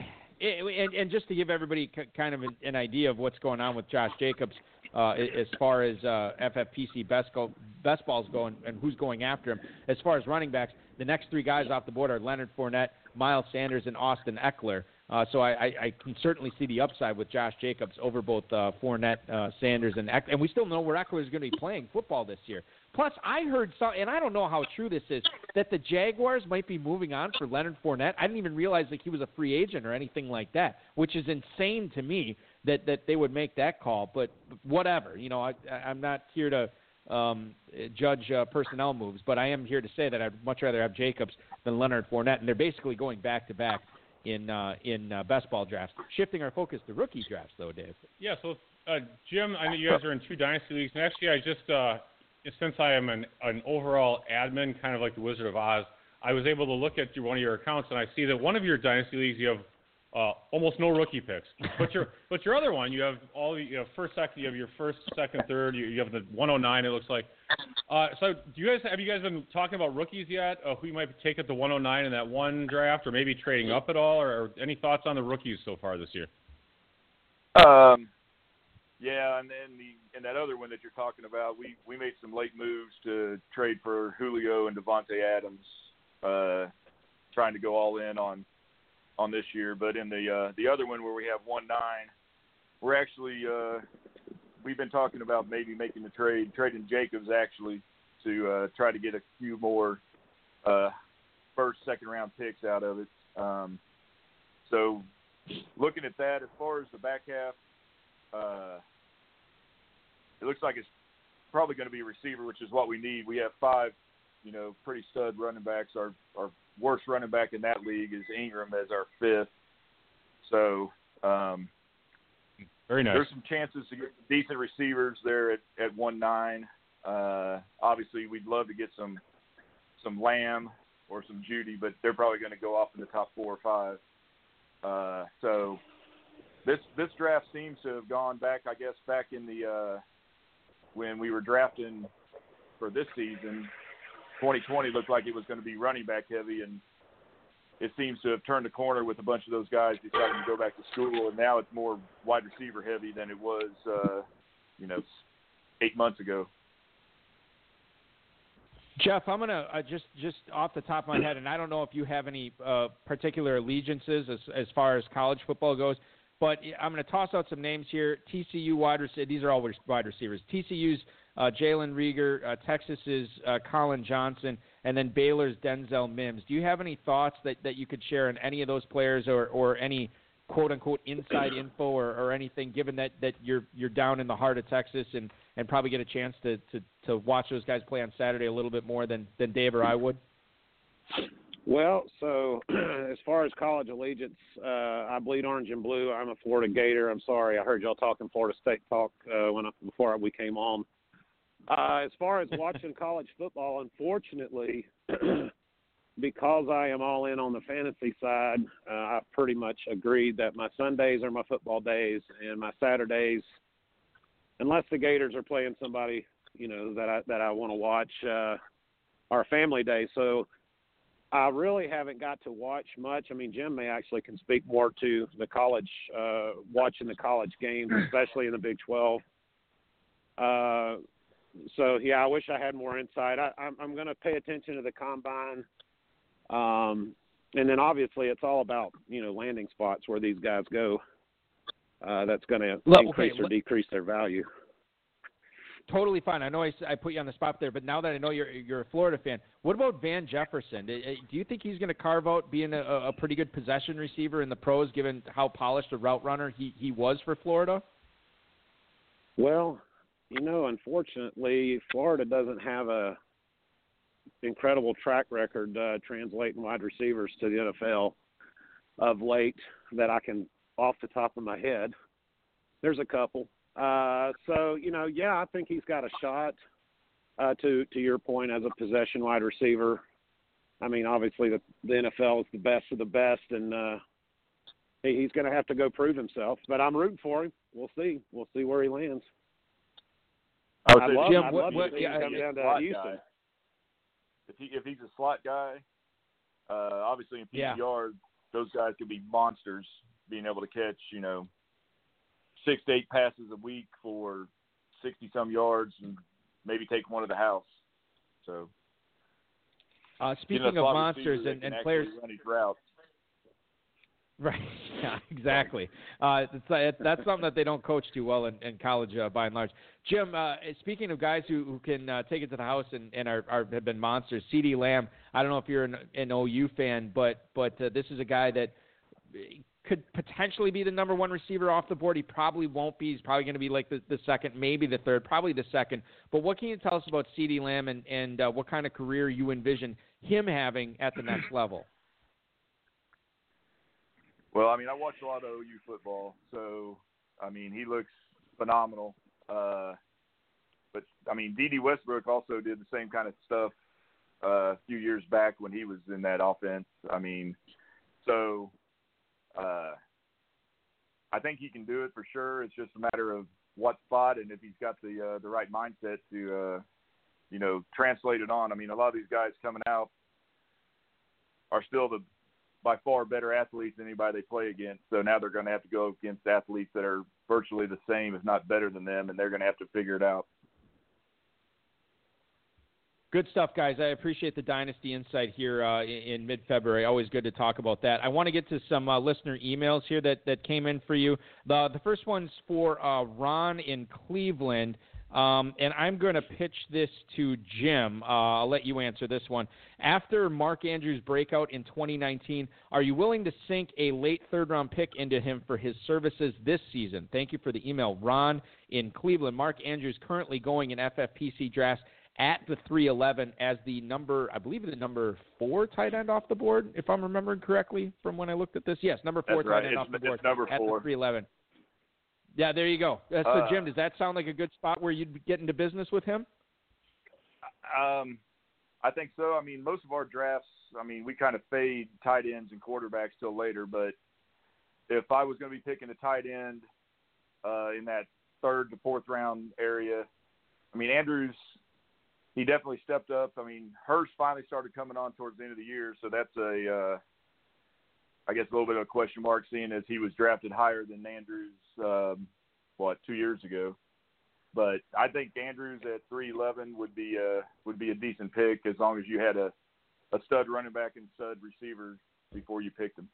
it, and, and just to give everybody kind of an, an idea of what's going on with Josh Jacobs uh, as far as uh, FFPC best, go, best balls go and, and who's going after him. As far as running backs, the next three guys off the board are Leonard Fournette, Miles Sanders, and Austin Ekeler. Uh, so I, I, I can certainly see the upside with Josh Jacobs over both uh, Fournette, uh, Sanders, and Ekeler. And we still know where Ekeler is going to be playing football this year. Plus, I heard some, and I don't know how true this is, that the Jaguars might be moving on for Leonard Fournette. I didn't even realize that he was a free agent or anything like that, which is insane to me that that they would make that call. But whatever, you know, I, I'm not here to um, judge uh, personnel moves, but I am here to say that I'd much rather have Jacobs than Leonard Fournette, and they're basically going back to back in uh, in uh, best ball drafts. Shifting our focus to rookie drafts, though, Dave. Yeah, so uh, Jim, I know you guys are in two dynasty leagues, and actually, I just uh, since I am an, an overall admin, kind of like the Wizard of Oz, I was able to look at your, one of your accounts, and I see that one of your dynasty leagues you have uh, almost no rookie picks, but your but your other one you have all you have first second you have your first second third you, you have the 109 it looks like. Uh, so do you guys have you guys been talking about rookies yet? Uh, who you might take at the 109 in that one draft, or maybe trading up at all, or, or any thoughts on the rookies so far this year? Um, yeah, and then the and that other one that you're talking about, we we made some late moves to trade for Julio and Davante Adams, uh, trying to go all in on on this year. But in the uh, the other one where we have one nine, we're actually uh, we've been talking about maybe making the trade, trading Jacobs actually to uh, try to get a few more uh, first second round picks out of it. Um, so looking at that, as far as the back half, uh, it looks like it's probably going to be a receiver, which is what we need. We have five, you know, pretty stud running backs. Our our worst running back in that league is Ingram as our fifth. So um, Very nice. there's some chances to get decent receivers there at at one nine. Uh, obviously, we'd love to get some some Lamb or some Judy, but they're probably going to go off in the top four or five. Uh, so this this draft seems to have gone back, I guess, back in the uh, when we were drafting for this season. 2020 looked like it was going to be running back heavy, and it seems to have turned the corner with a bunch of those guys deciding to go back to school, and now it's more wide receiver heavy than it was, uh, you know, eight months ago. Jeff, I'm gonna uh, just just off the top of my head, and I don't know if you have any uh, particular allegiances as as far as college football goes, but I'm gonna toss out some names here. TCU wide receivers; these are all wide receivers. TCU's uh, Jalen Reagor, uh, Texas's uh, Collin Johnson, and then Baylor's Denzel Mims. Do you have any thoughts that, that you could share on any of those players, or, or any quote unquote inside info, or, or anything? Given that, that you're you're down in the heart of Texas and, and probably get a chance to, to, to watch those guys play on Saturday a little bit more than, than Dave or I would. Well, so as far as college allegiance, uh, I bleed orange and blue. I'm a Florida Gator. I'm sorry, I heard y'all talking Florida State talk uh, when I, before we came on. Uh, as far as watching college football, unfortunately, because I am all in on the fantasy side, uh, I pretty much agreed that my Sundays are my football days and my Saturdays unless the Gators are playing somebody, you know, that I that I want to watch uh our family day. So I really haven't got to watch much. I mean, Jim may actually can speak more to the college, uh, watching the college games, especially in the Big 12. Uh, so yeah, I wish I had more insight. I, I'm, I'm going to pay attention to the combine, um, and then obviously it's all about you know landing spots where these guys go. Uh, that's going to increase okay, or decrease their value. Totally fine. I know I, I put you on the spot there, but now that I know you're you're a Florida fan, what about Van Jefferson? Do do you think he's going to carve out being a, a pretty good possession receiver in the pros, given how polished a route runner he he was for Florida? Well, you know, unfortunately, Florida doesn't have a incredible track record uh, translating wide receivers to the NFL of late that I can off the top of my head. There's a couple. Uh, so you know, yeah, I think he's got a shot. Uh, to to your point, as a possession wide receiver, I mean, obviously the the NFL is the best of the best, and uh, he, he's going to have to go prove himself. But I'm rooting for him. We'll see. We'll see where he lands. I say love, Jim, what- what- yeah, come yeah, down to Houston. guy. If he if he's a slot guy, uh, obviously in Yeah. PPR, those guys could be monsters, being able to catch you know six to eight passes a week for sixty some yards and maybe take one to the house. So Uh, speaking of monsters and, and players. Right. Yeah, exactly. Uh, it's, it, that's something that they don't coach too well in, in college uh, by and large. Jim, uh, speaking of guys who, who can uh, take it to the house and, and are, are have been monsters, CeeDee Lamb. I don't know if you're an, an OU fan, but but uh, this is a guy that could potentially be the number one receiver off the board. He probably won't be. He's probably going to be like the, the second, maybe the third, probably the second. But what can you tell us about CeeDee Lamb and and uh, what kind of career you envision him having at the next level? Well, I mean, I watch a lot of OU football, so I mean, he looks phenomenal. Uh, but I mean, Dede Westbrook also did the same kind of stuff uh, a few years back when he was in that offense. I mean, so uh, I think he can do it for sure. It's just a matter of what spot and if he's got the uh, the right mindset to uh, you know translate it on. I mean, a lot of these guys coming out are still the by far better athletes than anybody they play against. So now they're going to have to go against athletes that are virtually the same, if not better than them, and they're going to have to figure it out. Good stuff, guys. I appreciate the dynasty insight here uh, in, mid-February. Always good to talk about that. I want to get to some uh, listener emails here that, that came in for you. The the first one's for uh, Ron in Cleveland, um, and I'm going to pitch this to Jim. Uh, I'll let you answer this one. After Mark Andrews' breakout in 2019, are you willing to sink a late third-round pick into him for his services this season? Thank you for the email, Ron in Cleveland. Mark Andrews currently going in FFPC drafts at the 311 as the number, I believe the number four tight end off the board, if I'm remembering correctly from when I looked at this. Yes, number four That's tight right. end It's- off the board number at four. the 311. Yeah, there you go. So, Uh, Jim, does that sound like a good spot where you'd get into business with him? Um, I think so. I mean, most of our drafts, I mean, we kind of fade tight ends and quarterbacks till later. But if I was going to be picking a tight end uh, in that third to fourth round area, I mean, Andrews, he definitely stepped up. I mean, Hurst finally started coming on towards the end of the year, so that's a, uh, I guess, a little bit of a question mark, seeing as he was drafted higher than Andrews, um, what, two years ago. But I think Andrews at three eleven would be a would be a decent pick as long as you had a a stud running back and stud receiver before you picked him.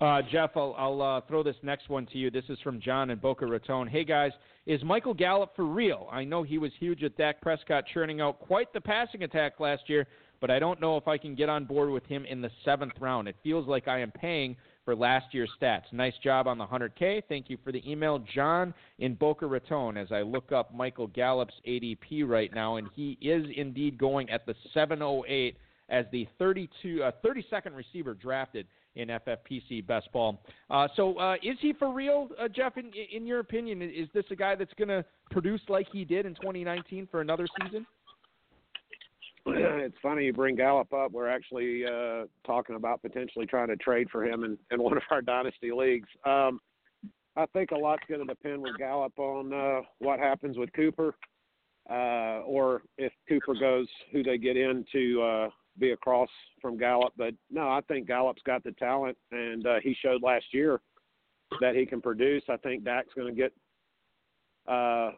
Uh, Jeff, I'll, I'll uh, throw this next one to you. This is from John in Boca Raton. Hey, guys, is Michael Gallup for real? I know he was huge at Dak Prescott, churning out quite the passing attack last year, but I don't know if I can get on board with him in the seventh round. It feels like I am paying for last year's stats. Nice job on the 100K. Thank you for the email, John in Boca Raton, as I look up Michael Gallup's ADP right now, and he is indeed going at the 708 as the 32, uh, 32nd receiver drafted in FFPC best ball. Uh, so, uh, is he for real, uh, Jeff? In, in your opinion, is this a guy that's going to produce like he did in 2019 for another season? it's funny you bring Gallup up. We're actually uh, talking about potentially trying to trade for him in, in one of our dynasty leagues. Um, I think a lot's going to depend with Gallup on uh, what happens with Cooper, uh, or if Cooper goes, who they get in to uh, be across from Gallup. But no, I think Gallup's got the talent, and uh, he showed last year that he can produce. I think Dak's going to get uh,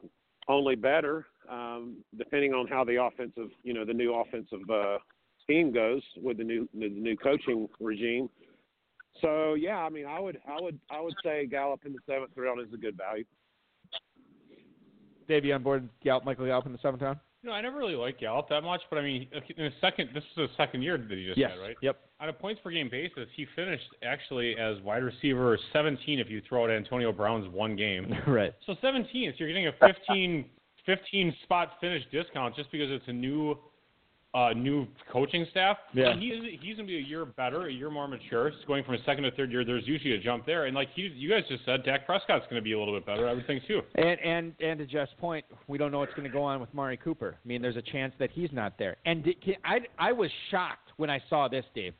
only better, um, depending on how the offensive, you know, the new offensive uh, scheme goes with the new the new coaching regime. So yeah, I mean, I would I would I would say Gallup in the seventh round is a good value. Dave, you on board Gallup, Michael Gallup in the seventh round? You know, I never really liked Gallup that much, but I mean, in the second, this is the second year that he just yes. had, right? Yep. On a points per game basis, he finished actually as wide receiver 17 if you throw out Antonio Brown's one game. right. So 17, so you're getting a 15, 15 spot finish discount just because it's a new uh, new coaching staff. Yeah. And he's he's gonna be a year better, a year more mature. He's going from a second to third year. There's usually a jump there, and like he, you guys just said, Dak Prescott's gonna be a little bit better. I would think too. And and and to Jeff's point, we don't know what's going to go on with Amari Cooper. I mean, there's a chance that he's not there. And I I was shocked when I saw this, Dave.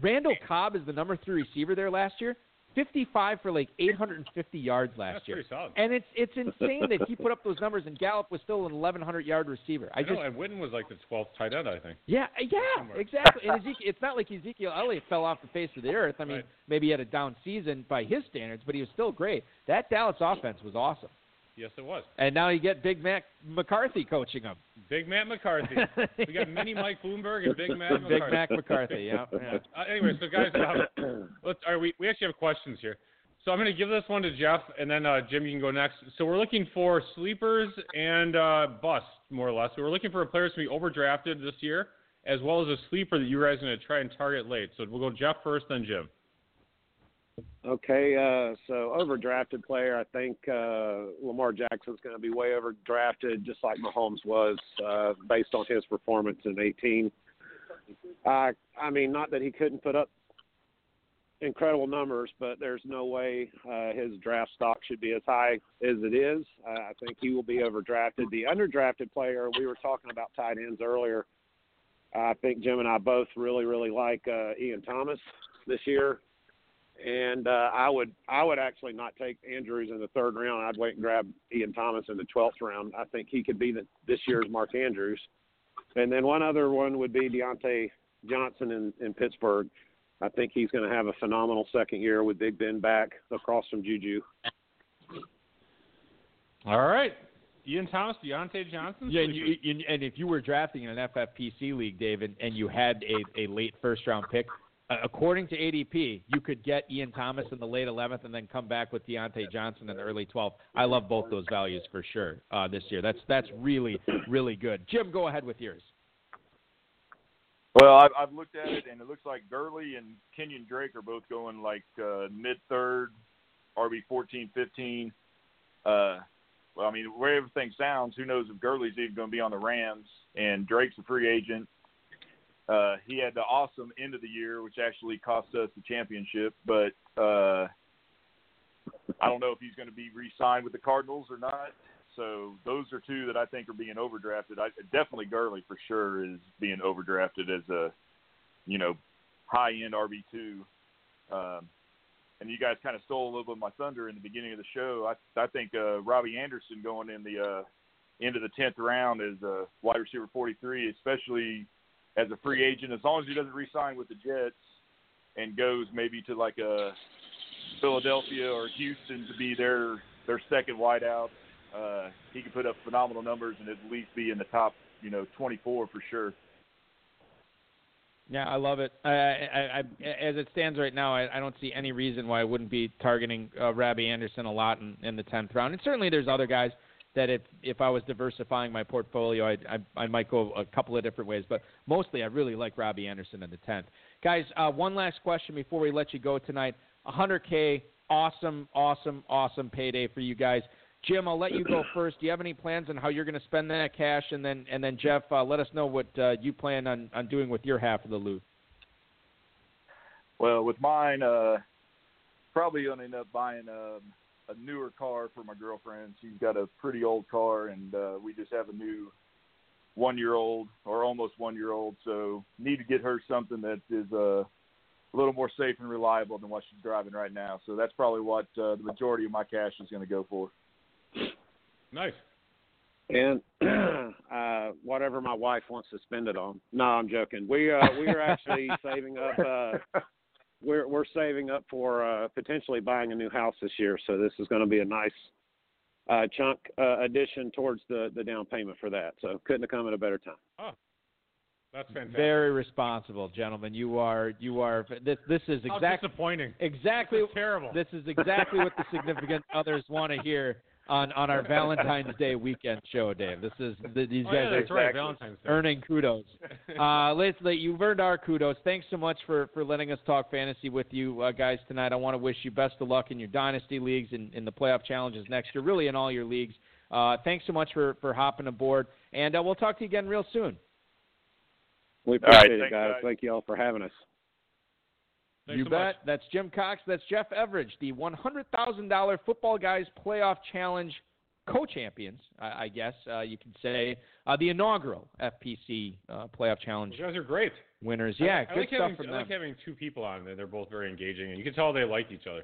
Randall Cobb is the number three receiver there last year. 55 for like 850 yards last That's year. And it's it's insane that he put up those numbers and Gallup was still an 1100 yard receiver. I I just know, and Witten was like the 12th tight end, I think. yeah, uh, yeah, Somewhere. exactly. And Ezekiel, it's not like Ezekiel Elliott fell off the face of the earth. I mean, Right. maybe he had a down season by his standards, but he was still great. That Dallas offense was awesome. Yes, it was. And now you get Big Mac McCarthy coaching them. Big Matt McCarthy. We got Mini Mike Bloomberg and Big Matt Big McCarthy. Mac McCarthy. Yeah. yeah. Uh, anyway, so guys, uh, let's. All right, we we actually have questions here. So I'm going to give this one to Jeff, and then uh, Jim, you can go next. So we're looking for sleepers and uh, busts, more or less. So we're looking for players to be overdrafted this year, as well as a sleeper that you guys are going to try and target late. So we'll go Jeff first, then Jim. Okay, uh, so overdrafted player, I think uh, Lamar Jackson's going to be way overdrafted, just like Mahomes was, uh, based on his performance in 18. Uh, I mean, not that he couldn't put up incredible numbers, but there's no way uh, his draft stock should be as high as it is. Uh, I think he will be overdrafted. The underdrafted player, we were talking about tight ends earlier. I think Jim and I both really, really like uh, Ian Thomas this year and uh, I would I would actually not take Andrews in the third round. I'd wait and grab Ian Thomas in the twelfth round. I think he could be the, this year's Mark Andrews. And then one other one would be Diontae Johnson in, in Pittsburgh. I think he's going to have a phenomenal second year with Big Ben back across from Juju. All right. Ian Thomas, Diontae Johnson. Yeah, and, you, you, and if you were drafting in an FFPC league, David, and you had a, a late first round pick, according to ADP, you could get Ian Thomas in the late 11th and then come back with Diontae Johnson in the early 12th. I love both those values for sure uh, this year. That's that's really really good. Jim, go ahead with yours. Well, I've, I've looked at it, and it looks like Gurley and Kenyon Drake are both going like uh, mid third, RB 14, 15. Uh, well, I mean, where everything sounds, who knows if Gurley's even going to be on the Rams, and Drake's a free agent. Uh, he had the awesome end of the year, which actually cost us the championship, but uh, I don't know if he's going to be re-signed with the Cardinals or not. So those are two that I think are being overdrafted. I definitely Gurley for sure is being overdrafted as a, you know, high end RB two. Um, and you guys kind of stole a little bit of my thunder in the beginning of the show. I I think uh, Robbie Anderson going in the uh, into the tenth round as a wide receiver forty three, especially as a free agent, as long as he doesn't re-sign with the Jets and goes maybe to like a Philadelphia or Houston to be their their second wideout uh, he could put up phenomenal numbers and at least be in the top, you know, 24 for sure. Yeah, I love it. I, I, I, as it stands right now, I, I don't see any reason why I wouldn't be targeting uh, Robbie Anderson a lot in, in the tenth round. And certainly, there's other guys that if if I was diversifying my portfolio, I I, I might go a couple of different ways. But mostly, I really like Robbie Anderson in the tenth. Guys, uh, one last question before we let you go tonight. 100K, awesome, awesome, awesome payday for you guys. Jim, I'll let you go first. Do you have any plans on how you're going to spend that cash? And then, and then Jeff, uh, let us know what uh, you plan on, on doing with your half of the loot. Well, with mine, uh, probably going to end up buying um, a newer car for my girlfriend. She's got a pretty old car, and uh, we just have a new one-year-old or almost one-year-old. So need to get her something that is uh, a little more safe and reliable than what she's driving right now. So that's probably what uh, the majority of my cash is going to go for. Nice. And uh, whatever my wife wants to spend it on. No, I'm joking. We uh, we are actually saving up. Uh, we're we're saving up for uh, potentially buying a new house this year. So this is going to be a nice uh, chunk uh, addition towards the the down payment for that. So couldn't have come at a better time. Oh, that's fantastic. Very responsible, gentlemen. You are you are this this is exactly disappointing. exactly This terrible. This is exactly what the significant others want to hear on on our Valentine's Day weekend show, Dave. This is the, these oh, guys yeah, are that's right. exactly. Valentine's Day. earning kudos. Uh, let's you've earned our kudos. Thanks so much for for letting us talk fantasy with you uh, guys tonight. I want to wish you best of luck in your dynasty leagues and in the playoff challenges next year. Really in all your leagues. Uh, thanks so much for for hopping aboard, and uh, we'll talk to you again real soon. We All right, appreciate it, guys. guys. Thank you all for having us. Thanks you so bet. much. That's Jim Cox. That's Jeff Everage, the $100,000 Football Guys Playoff Challenge co-champions, I, I guess uh, you could say, uh, the inaugural FPC uh, Playoff Challenge You guys are great. winners. I- Yeah, I, good like stuff having, from I them. like having two people on there. They're both very engaging, and you can tell they like each other.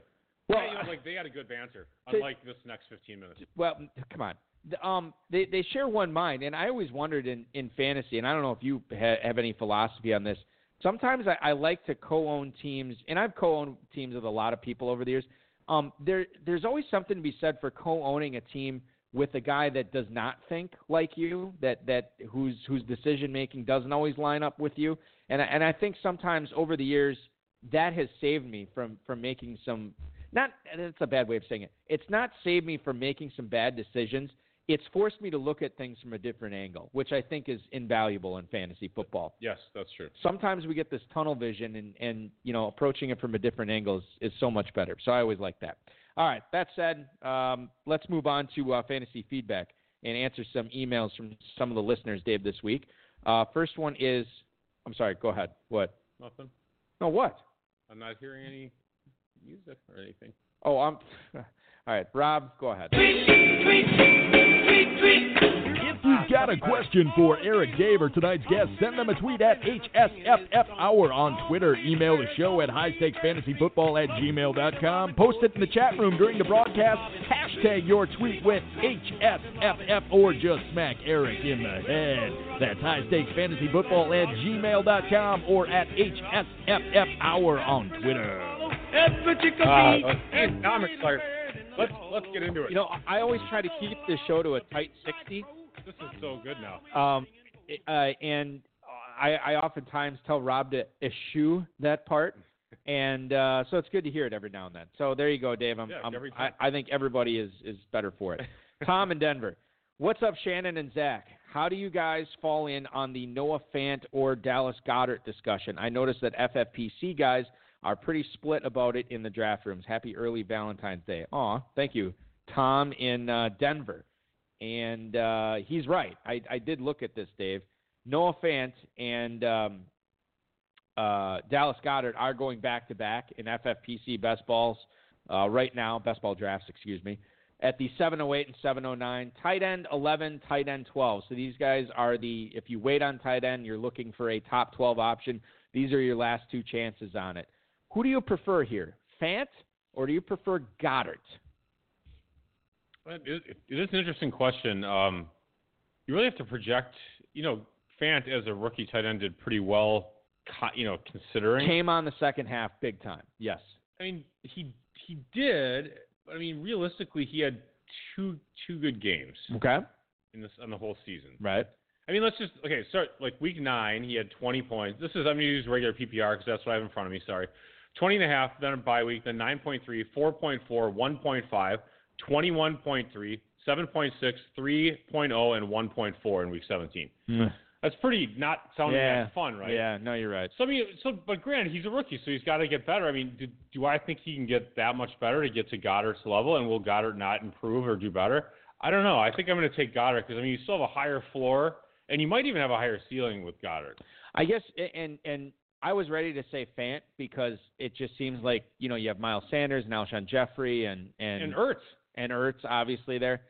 Well, Yeah, you know, like they had a good banter, They- unlike this next 15 minutes. well, come on. Um, they they share one mind, and I always wondered in in fantasy, and I don't know if you ha- have any philosophy on this. Sometimes I, I like to co-own teams, and I've co-owned teams with a lot of people over the years. Um, there there's always something to be said for co-owning a team with a guy that does not think like you, that that whose whose decision making doesn't always line up with you, and and I think sometimes over the years that has saved me from from making some not that's a bad way of saying it. It's not saved me from making some bad decisions. It's forced me to look at things from a different angle, which I think is invaluable in fantasy football. Yes, that's true. Sometimes we get this tunnel vision, and, and you know, approaching it from a different angle is, is so much better. So I always like that. All right. That said, um, let's move on to uh, fantasy feedback and answer some emails from some of the listeners, Dave, this week. Uh, first one is, I'm sorry. Go ahead. What? Nothing. No, what? I'm not hearing any music or anything. Oh, I'm. All right, Rob, go ahead. If you've got a question for Eric Dave or tonight's guest, send them a tweet at HSFF Hour on Twitter. Email the show at highstakesfantasyfootball at gmail.com. Post it in the chat room during the broadcast. Hashtag your tweet with HSFF or just smack Eric in the head. That's highstakesfantasyfootball at gmail.com or at HSFF Hour on Twitter. Uh, let's, I'm excited. Let's let's get into it. You know, I always try to keep this show to a tight 60. this is so good now. Um, uh, and I, I oftentimes tell Rob to eschew that part, and uh, so it's good to hear it every now and then. So there you go, Dave. I'm, Yeah, I'm, every I. I think everybody is is better for it. Tom in Denver, what's up, Shannon and Zach? How do you guys fall in on the Noah Fant or Dallas Goedert discussion? I noticed that FFPC guys are pretty split about it in the draft rooms. Happy early Valentine's Day. Aw, thank you, Tom in uh, Denver and uh, he's right. I, I did look at this, Dave. Noah Fant and um, uh, Dallas Goedert are going back to back in FFPC best balls uh, right now, best ball drafts, excuse me, at the 708 and 709. Tight end 11, tight end 12. So these guys are the, if you wait on tight end, you're looking for a top 12 option. These are your last two chances on it. Who do you prefer here, Fant or do you prefer Goedert? It is, it is an interesting question. Um, you really have to project. You know, Fant as a rookie tight end did pretty well. You know, considering. Came on the second half big time. Yes. I mean, he he did. But I mean, realistically, he had two two good games Okay. in this on the whole season. Right. I mean, let's just okay. Start like week nine. He had 20 points. This is I'm gonna use regular PPR because that's what I have in front of me. Sorry, 20 and a half. Then a bye week. Then 9.3, 4.4, 1.5, 21.3, 7.6, 3.0, and 1.4 in week 17. Hmm. That's pretty not sounding yeah. that fun, right? Yeah. No, you're right. So I mean, so but granted, he's a rookie, so he's got to get better. I mean, do, do I think he can get that much better to get to Goedert's level? And will Goedert not improve or do better? I don't know. I think I'm going to take Goedert because I mean, you still have a higher floor, and you might even have a higher ceiling with Goedert. I guess, and and I was ready to say Fant because it just seems like you know you have Miles Sanders and Alshon Jeffery and and And Ertz, and Ertz obviously there.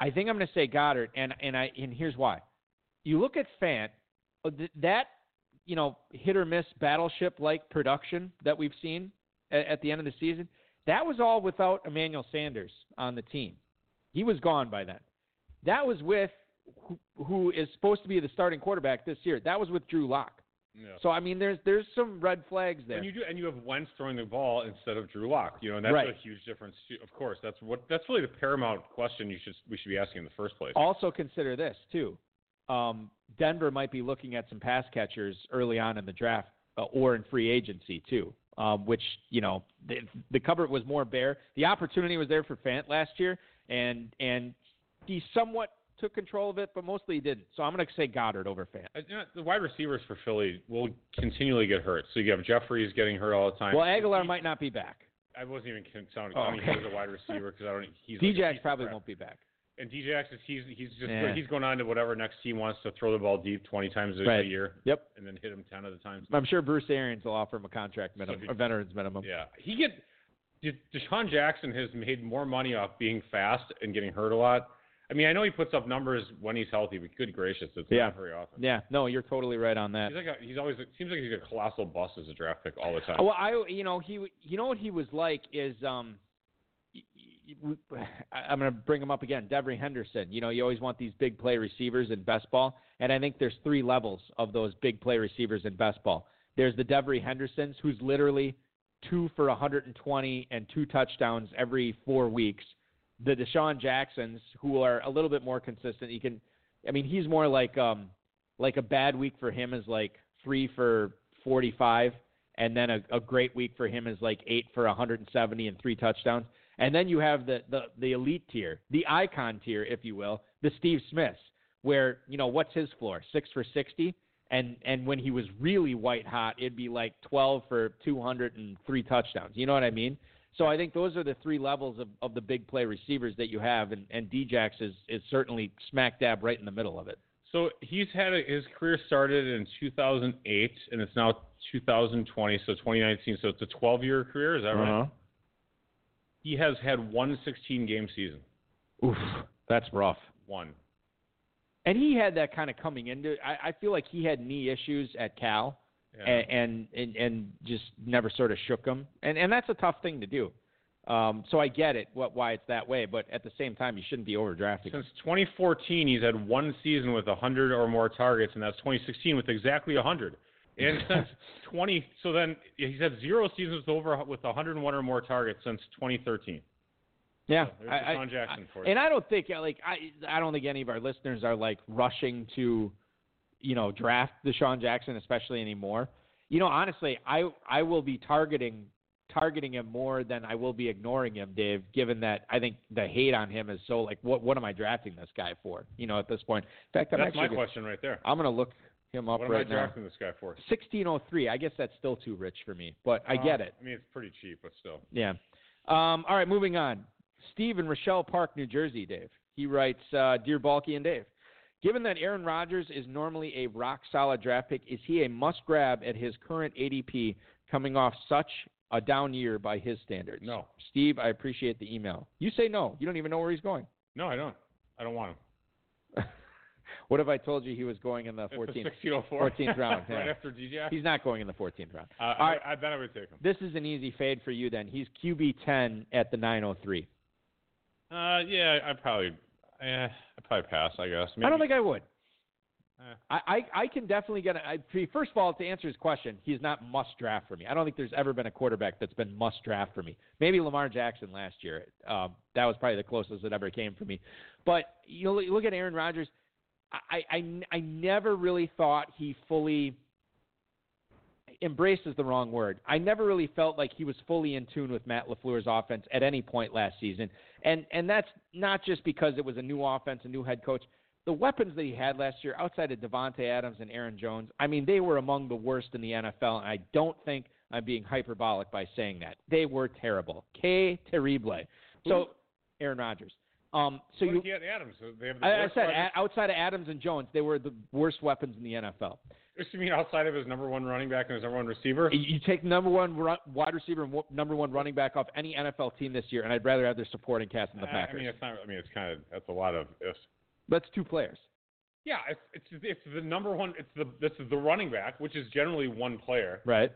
I think I'm going to say Goedert, and and I and here's why. You look at Fant, uh, that you know, hit or miss battleship like production that we've seen at, at the end of the season, that was all without Emmanuel Sanders on the team. He was gone by then. That was with who, who is supposed to be the starting quarterback this year. That was with Drew Lock. Yeah. So I mean, there's there's some red flags there. And you do, and you have Wentz throwing the ball instead of Drew Lock. You know, and that's Right. a huge difference. Too. Of course, that's what that's really the paramount question you should we should be asking in the first place. Also consider this too. Um, Denver might be looking at some pass catchers early on in the draft uh, or in free agency too. Um, which you know the, the cupboard was more bare. The opportunity was there for Fant last year, and and he somewhat took control of it, but mostly he didn't. So I'm going to say Goedert over Fant. Uh, you know, the wide receivers for Philly will continually get hurt. So you have Jeffries getting hurt all the time. Well, Agholor might not be back. I wasn't even sounding Oh, counting okay. him as a wide receiver because I don't. He's like a piece probably won't be back. And Djax is he's he's just Yeah. he's going on to whatever next team wants to throw the ball deep twenty times a, Right. year Yep. and then hit him ten of the times. I'm sure Bruce Arians will offer him a contract So minimum, he- a veterans minimum. Yeah, he get De- DeSean Jackson has made more money off being fast and getting hurt a lot. I mean, I know he puts up numbers when he's healthy, but good gracious, it's Yeah. not very often. Yeah, no, you're totally right on that. He's like a, he's always seems like he's a colossal bust as a draft pick all the time. Well, I you know he you know what he was like is um I'm going to bring him up again. Devery Henderson. You know, you always want these big play receivers in best ball, and I think there's three levels of those big play receivers in best ball. There's the Devery Hendersons, who's literally two for 120 and two touchdowns every four weeks. The DeSean Jacksons, who are a little bit more consistent. You can, I mean, he's more like um like a bad week for him is like three for 45 and then a, a great week for him is like eight for 170 and three touchdowns. And then you have the, the the elite tier, the icon tier, if you will, the Steve Smiths, where you know what's his floor, six for 60, and and when he was really white hot, it'd be like 12 for 203 touchdowns. You know what I mean? So I think those are the three levels of, of the big play receivers that you have, and and Djax is is certainly smack dab right in the middle of it. So he's had a, his career started in 2008, and it's now 2020, so 2019. So it's a 12-year career. Is that Uh-huh. right? He has had one 16-game season. Oof, that's rough. One. And he had that kind of coming into. I, I feel like he had knee issues at Cal, Yeah. and, and and just never sort of shook him. And and that's a tough thing to do. Um, so I get it, what why it's that way. But at the same time, you shouldn't be overdrafting. Since 2014, he's had one season with 100 or more targets, and that's 2016 with exactly 100. And since 20, so then he's had zero seasons with over with 101 or more targets since 2013. Yeah, There's I, I- for I- you. and I don't think like I I don't think any of our listeners are like rushing to, you know, draft DeSean Jackson, especially anymore. You know, honestly, I I will be targeting targeting him more than I will be ignoring him, Dave. Given that I think the hate on him is so like, what what am I drafting this guy for? You know, at this point. In fact, I'm That's actually my gonna- question right there. I'm gonna look him up What am right I now. drafting this guy for? 1603. I guess that's still too rich for me, but I get it. I mean, it's pretty cheap, but still. Yeah. Um, all right, moving on. Steve in Rochelle Park, New Jersey, Dave. He writes, uh, Dear Balky and Dave, given that Aaron Rodgers is normally a rock solid draft pick, is he a must grab at his current ADP coming off such a down year by his standards? No. Steve, I appreciate the email. You say no. You don't even know where he's going. No, I don't. I don't want him. what if I told you he was going in the At the 14th? 1604. 14th round, right yeah. after DJ. He's not going in the 14th round. Uh, All I. I bet I would take him. This is an easy fade for you then. He's QB 10 at the 903. Uh, yeah, I'd probably, eh, I'd probably pass. I guess. Maybe, I don't think I would. Eh. I, I, I can definitely get. A, I, first of all, to answer his question, he's not must draft for me. I don't think there's ever been a quarterback that's been must draft for me. Maybe Lamar Jackson last year. Um, that was probably the closest it ever came for me. But you look at Aaron Rodgers. I, I, I never really thought he fully embraced is the wrong word. I never really felt like he was fully in tune with Matt LaFleur's offense at any point last season. And and that's not just because it was a new offense, a new head coach. The weapons that he had last year, outside of Davante Adams and Aaron Jones, I mean, they were among the worst in the NFL. And I don't think I'm being hyperbolic by saying that. They were terrible. Que terrible. So, Aaron Rodgers. Um, so you, Adams? They have the I, I said outside of Adams and Jones, they were the worst weapons in the NFL. You mean outside of his number one running back and his number one receiver? You take number one ru- wide receiver and w- number one running back off any NFL team this year, and I'd rather have their supporting cast than the Packers. I mean, it's not. I mean, it's kind of that's a lot of ifs. That's two players. Yeah, it's it's it's the number one. It's the this is the running back, which is generally one player, Right.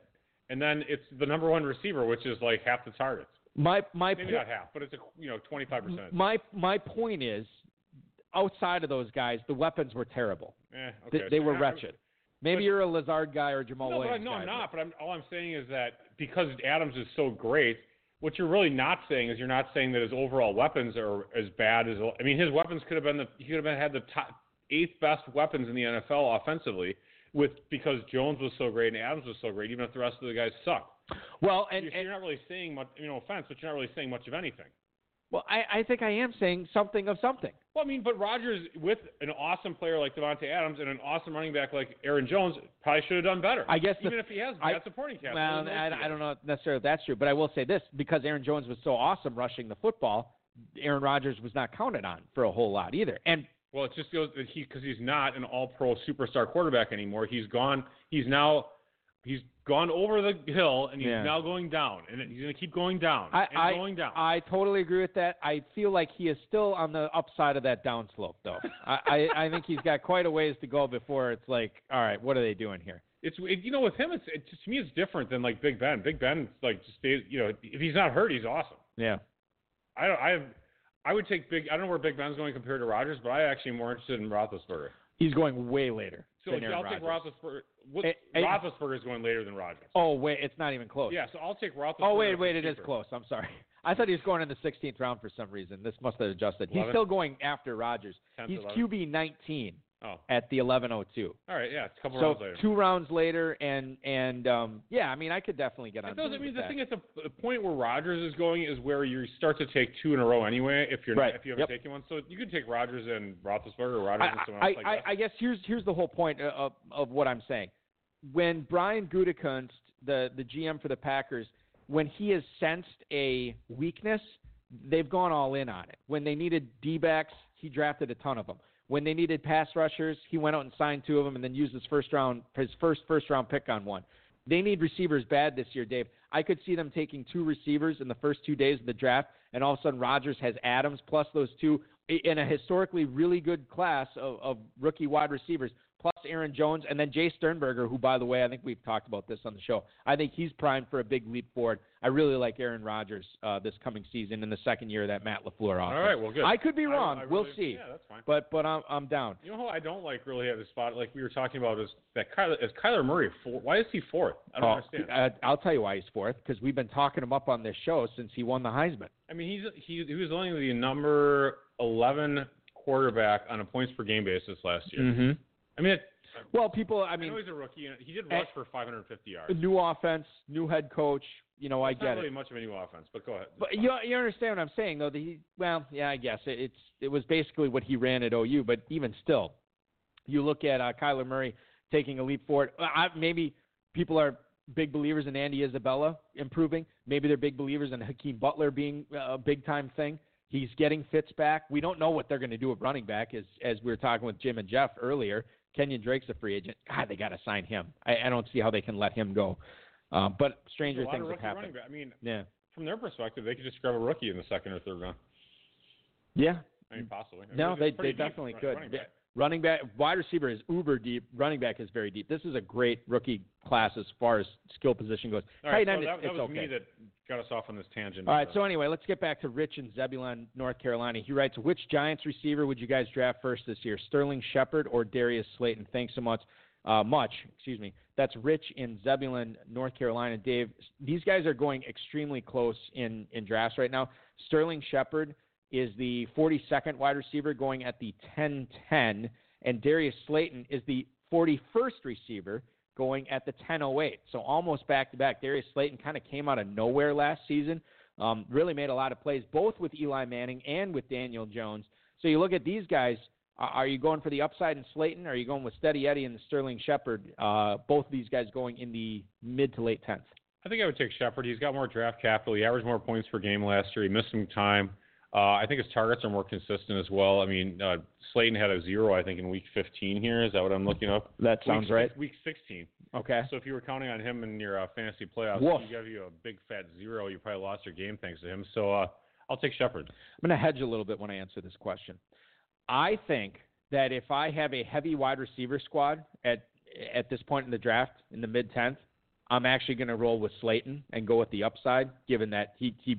and then it's the number one receiver, which is like half the targets. My my Maybe po- not half, but it's a you know twenty five percent. my my point is, outside of those guys, the weapons were terrible. Eh, They, okay. they were I- wretched. Maybe but- you're a Lazard guy or Jamaal No, but Williams no, guy. I'm not. But I'm, all I'm saying is that because Adams is so great, what you're really not saying is you're not saying that his overall weapons are as bad as. I mean, his weapons could have been the he could have been, had the top, eighth best weapons in the NFL offensively, with because Jones was so great and Adams was so great, even if the rest of the guys suck. Well, and, you're, and you're not really saying much. You know, offense, but you're not really saying much of anything. Well, I, I think I am saying something of something. Well, I mean, but Rodgers with an awesome player like Davante Adams and an awesome running back like Aaron Jones probably should have done better. I guess the- even if he has I- bad supporting cast. Well, I, I do? don't know necessarily if that's true, but I will say this because Aaron Jones was so awesome rushing the football, Aaron Rodgers was not counted on for a whole lot either. And Well, it just goes that he because he's not an All-Pro superstar quarterback anymore. He's gone. He's now he's gone over the hill and he's Yeah. now going down, and he's going to keep going down I, and I, going down. I totally agree with that. I feel like he is still on the upside of that downslope, though. I, I, I think he's got quite a ways to go before it's like, all right, what are they doing here? it's it, you know with him, it's it, to me it's different than like Big Ben. Big Ben like just stays. You know, if he's not hurt, he's awesome. Yeah. I don't. I I would take Big. I don't know where Big Ben's going compared to Rodgers, but I actually am more interested in Roethlisberger. He's going way later So I'll take Roethlisberger. What, Roethlisberger is going later than Rodgers. Oh, wait, it's not even close. Yeah, so I'll take Roethlisberger. Oh, wait, wait, it is close. I'm sorry. I thought he was going in the 16th round for some reason. This must have adjusted. He's still going after Rodgers. He's 11th? QB 19 Oh, at the 1102. all right, yeah, it's a couple So rounds later. two rounds later, and and um, yeah, I mean, I could definitely get on. It doesn't mean the that. thing at the, the point where Rodgers is going is where you start to take two in a row anyway. If you're Right. if you haven't Yep. taken one, so you could take Rodgers and Roethlisberger, or Rodgers and I, someone I, else like I, that. I guess here's here's the whole point uh, of, of what I'm saying. When Brian Gutekunst, the the GM for the Packers, when he has sensed a weakness, they've gone all in on it. When they needed D backs, he drafted a ton of them. When they needed pass rushers, he went out and signed two of them, and then used his first round his first first round pick on one. They need receivers bad this year, Dave. I could see them taking two receivers in the first two days of the draft, and all of a sudden Rodgers has Adams plus those two in a historically really good class of, of rookie wide receivers, plus Aaron Jones, and then Jace Sternberger, who, by the way, I think we've talked about this on the show. I think he's primed for a big leap forward. I really like Aaron Rodgers uh, this coming season in the second year of that Matt LaFleur offense. All right, well, good. I could be I- wrong. I we'll really- see. Yeah, that's fine. But but I'm I'm down. You know who I don't like really at the spot like we were talking about is that Kyler is Kyler Murray. Four, why is he fourth? I don't Oh, understand. uh, I'll tell you why he's fourth because we've been talking him up on this show since he won the Heisman. I mean, he's he he was only the number eleven quarterback on a points per game basis last year. Mm-hmm. I mean, it, Well, people, I I, mean, know he's a rookie. and He did Eh, rush for 550 yards. a new offense, new head coach. You know, I It's get not it. really much of a new offense, but go ahead. But you you understand what I'm saying though? That he well, yeah, I guess it, it's it was basically what he ran at OU, but even still, you look at uh, Kyler Murray taking a leap forward. Uh, I, maybe people are big believers in Andy Isabella improving. Maybe they're big believers in Hakeem Butler being a big time thing. He's getting Fitz back. We don't know what they're going to do at running back, as as we were talking with Jim and Jeff earlier. Kenyon Drake's a free agent. God, they got to sign him. I, I don't see how they can let him go. Uh, but stranger things have happened. I mean, Yeah. from their perspective, they could just grab a rookie in the second or third round. Yeah, I mean, possibly. I mean, No, they they definitely could. running Yeah. back. Running back, wide receiver is uber deep. Running back is very deep. This is a great rookie class as far as skill position goes. All right, Tight so that, that was okay. me that got us off on this tangent. All right, Uh, so anyway, let's get back to Rich in Zebulon, North Carolina. He writes, "Which Giants receiver would you guys draft first this year? Sterling Shepard or Darius Slayton?" Thanks so much. Uh, much, excuse me. That's Rich in Zebulon, North Carolina. Dave, these guys are going extremely close in in drafts right now. Sterling Shepard is the 42nd wide receiver going at the 10-10, and Darius Slayton is the 41st receiver going at the 10-08. So almost back to back. Darius Slayton kind of came out of nowhere last season. Um, really made a lot of plays, both with Eli Manning and with Daniel Jones. So you look at these guys. Are you going for the upside in Slayton? Or are you going with Steady Eddie and the Sterling Shepard? Uh, both of these guys going in the mid to late tenth. I think I would take Shepard. He's got more draft capital. He averaged more points per game last year. He missed some time. Uh, I think his targets are more consistent as well. I mean, uh, Slayton had a zero, I think, in week 15 here. Is that what I'm looking up? That sounds week, right. Week 16. Okay. So if you were counting on him in your uh, fantasy playoffs, Woof. he gave you a big fat zero. You probably lost your game thanks to him. So uh, I'll take Shepard. I'm going to hedge a little bit when I answer this question. I think that if I have a heavy wide receiver squad at at this point in the draft in the mid tenth, I'm actually going to roll with Slayton and go with the upside, given that he he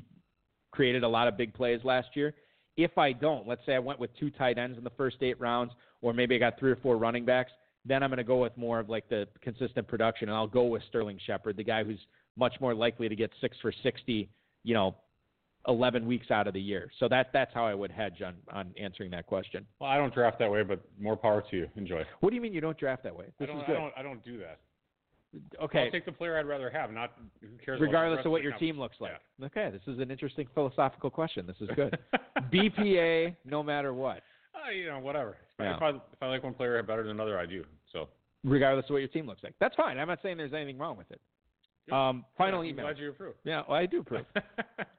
created a lot of big plays last year. If I don't, let's say I went with two tight ends in the first eight rounds, or maybe I got three or four running backs, then I'm going to go with more of like the consistent production, and I'll go with Sterling Shepard, the guy who's much more likely to get six for sixty, you know, 11 weeks out of the year. So that that's how I would hedge on on answering that question. Well, I don't draft that way, but more power to you. Enjoy. What do you mean you don't draft that way? I This don't, is I good. don't. I don't do that. Okay. I'll take the player I'd rather have. Not who cares. Regardless of what your team looks like. Yeah. Okay, this is an interesting philosophical question. This is good. BPA, no matter what, Uh, you know, whatever. Yeah. If I if I like one player better than another, I do. So regardless of what your team looks like. That's fine. I'm not saying there's anything wrong with it. Um, final yeah, I'm email. glad you approve. Yeah, well, I do approve.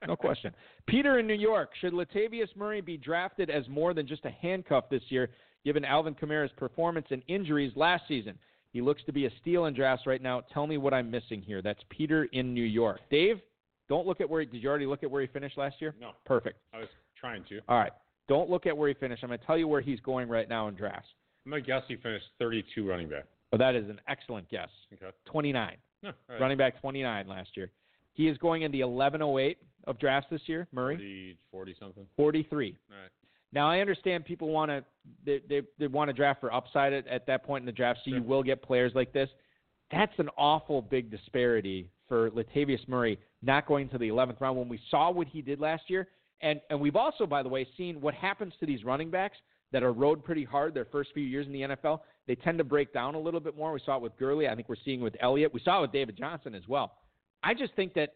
No question. Peter in New York. Should Latavius Murray be drafted as more than just a handcuff this year, given Alvin Kamara's performance and injuries last season? He looks to be a steal in drafts right now. Tell me what I'm missing here. That's Peter in New York. Dave, don't look at where he, did you already look at where he finished last year? No, Perfect. I was trying to. All right. Don't look at where he finished. I'm going to tell you where he's going right now in drafts. I'm gonna guess he finished 32 running back. But that is an excellent guess. Okay. 29. No, right. Running back 29 last year. He is going in the 1108 of drafts this year, Murray. 40, 40 something. 43. All right. Now I understand people want to they, they they want to draft for upside at, at that point in the draft, so you will get players like this. That's an awful big disparity for Latavius Murray not going to the 11th round when we saw what he did last year, and and we've also by the way seen what happens to these running backs that are rode pretty hard their first few years in the NFL. They tend to break down a little bit more. We saw it with Gurley. I think we're seeing it with Elliott. We saw it with David Johnson as well. I just think that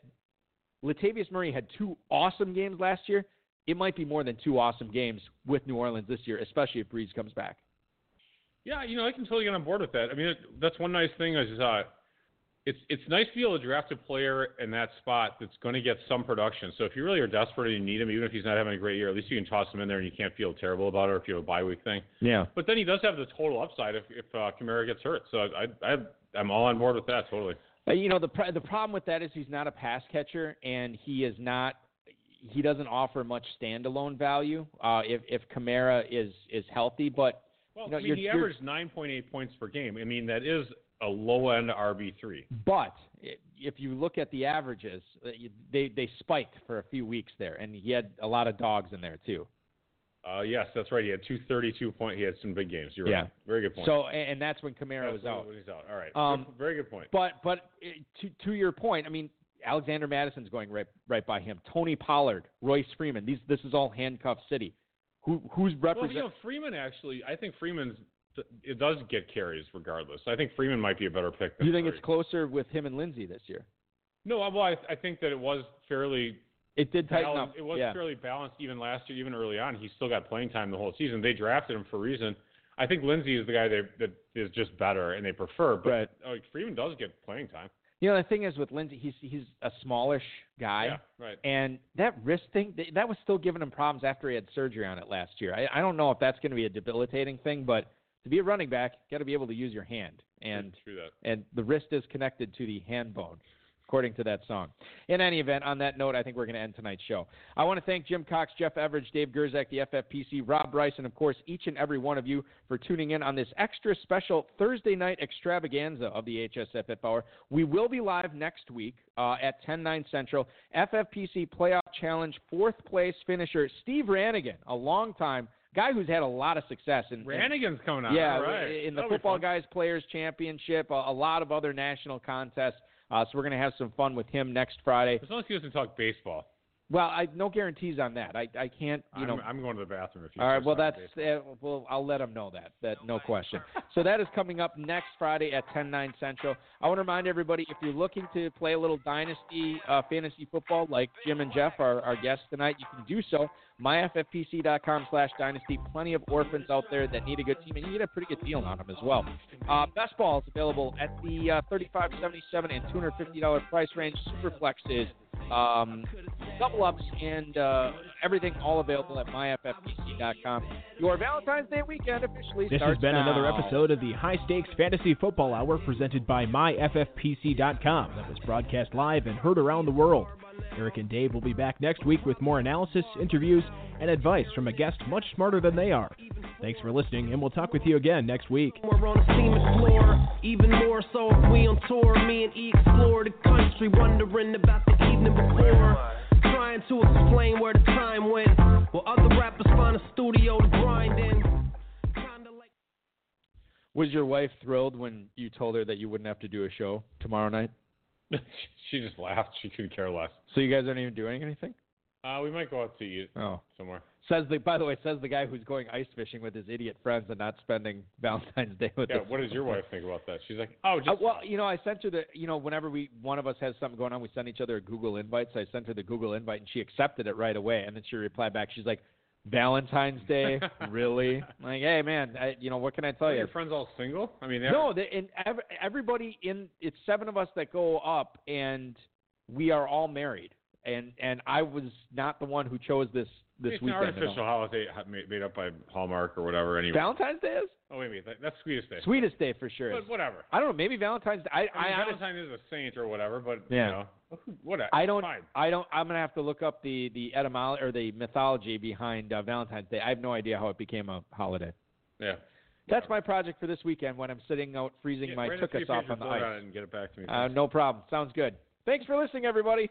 Latavius Murray had two awesome games last year. It might be more than two awesome games with New Orleans this year, especially if Brees comes back. Yeah, you know, I can totally get on board with that. I mean, it, that's one nice thing is uh, it's it's nice to be able to draft a player in that spot that's going to get some production. So if you really are desperate and you need him, even if he's not having a great year, at least you can toss him in there and you can't feel terrible about it, or if you have a bye week thing. Yeah. But then he does have the total upside if if uh, Kamara gets hurt. So I I I'm all on board with that totally. Uh, You know the pr- the problem with that is he's not a pass catcher and he is not he doesn't offer much standalone value uh, if if Kamara is is healthy. But Well, You know, I mean, you're- he you're- averaged 9.8 points per game. I mean, that is a low end RB three. but if you look at the averages, uh, they they spiked for a few weeks there, and he had a lot of dogs in there too. Uh, yes, that's right. He had 232 point. He had some big games. You're Yeah. right. Very good point. So and, and that's when Kamara was out. when he's out. All right. Um, very good point. But but to to your point, I mean Alexander Mattison's going right right by him. Tony Pollard, Royce Freeman. These this is all handcuff city. Who who's Well, represent? you know, Freeman actually, I think Freeman's it does get carries regardless. I think Freeman might be a better pick. Than you think Curry. it's closer with him and Lindsay this year? No, well, I, I think that it was fairly It did tighten balanced. up. It was yeah. fairly balanced even last year, even early on. He still got playing time the whole season. They drafted him for a reason. I think Lindsay is the guy that that is just better and they prefer. But Right. Freeman does get playing time. You know the thing is with Lindsay, he's he's a smallish guy. yeah, right. And that wrist thing, that was still giving him problems after he had surgery on it last year. I, I don't know if that's going to be a debilitating thing, but to be a running back, you've got to be able to use your hand. And and the wrist is connected to the hand bone, according to that song. In any event, on that note, I think we're going to end tonight's show. I want to thank Jim Cox, Jeff Everage, Dave Gerczak, the FFPC, Rob Bryce, and of course each and every one of you for tuning in on this extra special Thursday night extravaganza of the HSFF Hour. We will be live next week uh, at 10 9 Central. FFPC Playoff Challenge fourth place finisher Steve Ranigan, a long time guy who's had a lot of success in, Rannigan's coming out. yeah, right. in the That'll Football. Guys Players Championship, a, a lot of other national contests. Uh, so we're going to have some fun with him next Friday. As long as he doesn't talk baseball. Well, I no guarantees on that. I I can't, you I'm, know. I'm going to the bathroom if you. all right. Well, that's uh, well. I'll let them know that. That no question. so that is coming up next Friday at 10 9 Central. I want to remind everybody if you're looking to play a little dynasty uh, fantasy football, like Jim and Jeff, are our guests tonight, you can do so. myffpc.com/dynasty. Plenty of orphans out there that need a good team, and you get a pretty good deal on them as well. Uh, best ball is available at the uh, 35.77 and 250 dollar price range. Superflex is um, double ups and uh, everything all available at myffpc.com. Your Valentine's Day weekend officially This starts has been another episode of the High Stakes Fantasy Football Hour presented by MyFFPC.com that was broadcast live and heard around the world. Eric and Dave will be back next week with more analysis, interviews, and advice from a guest much smarter than they are. Thanks for listening, and we'll talk with you again next week. We're on the Seaman floor, even more so if we on tour. Me and E explore the country, wondering about the evening before. Trying to explain where the time went, while other rappers find a studio to grind in. Was your wife thrilled when you told her that you wouldn't have to do a show tomorrow night? she just laughed. She couldn't care less. So you guys aren't even doing anything? Uh, we might go out to eat Oh. somewhere. Says the by the way, says the guy who's going ice fishing with his idiot friends and not spending Valentine's Day with Yeah. What does your wife think about that? She's like, oh, just Uh, well, you know, I sent her the, you know, whenever we one of us has something going on, we send each other a Google invite. So I sent her the Google invite, and she accepted it right away. And then she replied back, she's like, "Valentine's Day, really?" Like, hey, man, I, you know, what can I tell Are you? your friends all single? I mean, they're- No, the, and ev- everybody in it's seven of us that go up, and we are all married. And and I was not the one who chose this this it's an weekend. at artificial holiday made up by Hallmark or whatever. Anyway. Valentine's Day is oh wait, wait, that, that's sweetest day. sweetest day for sure. But whatever. I don't know, maybe Valentine's. Day. I I mean, I, Valentine is a saint or whatever, but Yeah. you know, whatever. I don't. Fine. I don't. I'm gonna have to look up the the etymology or the mythology behind uh, Valentine's Day. I have no idea how it became a holiday. Yeah. That's my project for this weekend when I'm sitting out freezing Yeah, my a tuchus off on the ice. and get it back to me. Uh, no problem. Sounds good. Thanks for listening, everybody.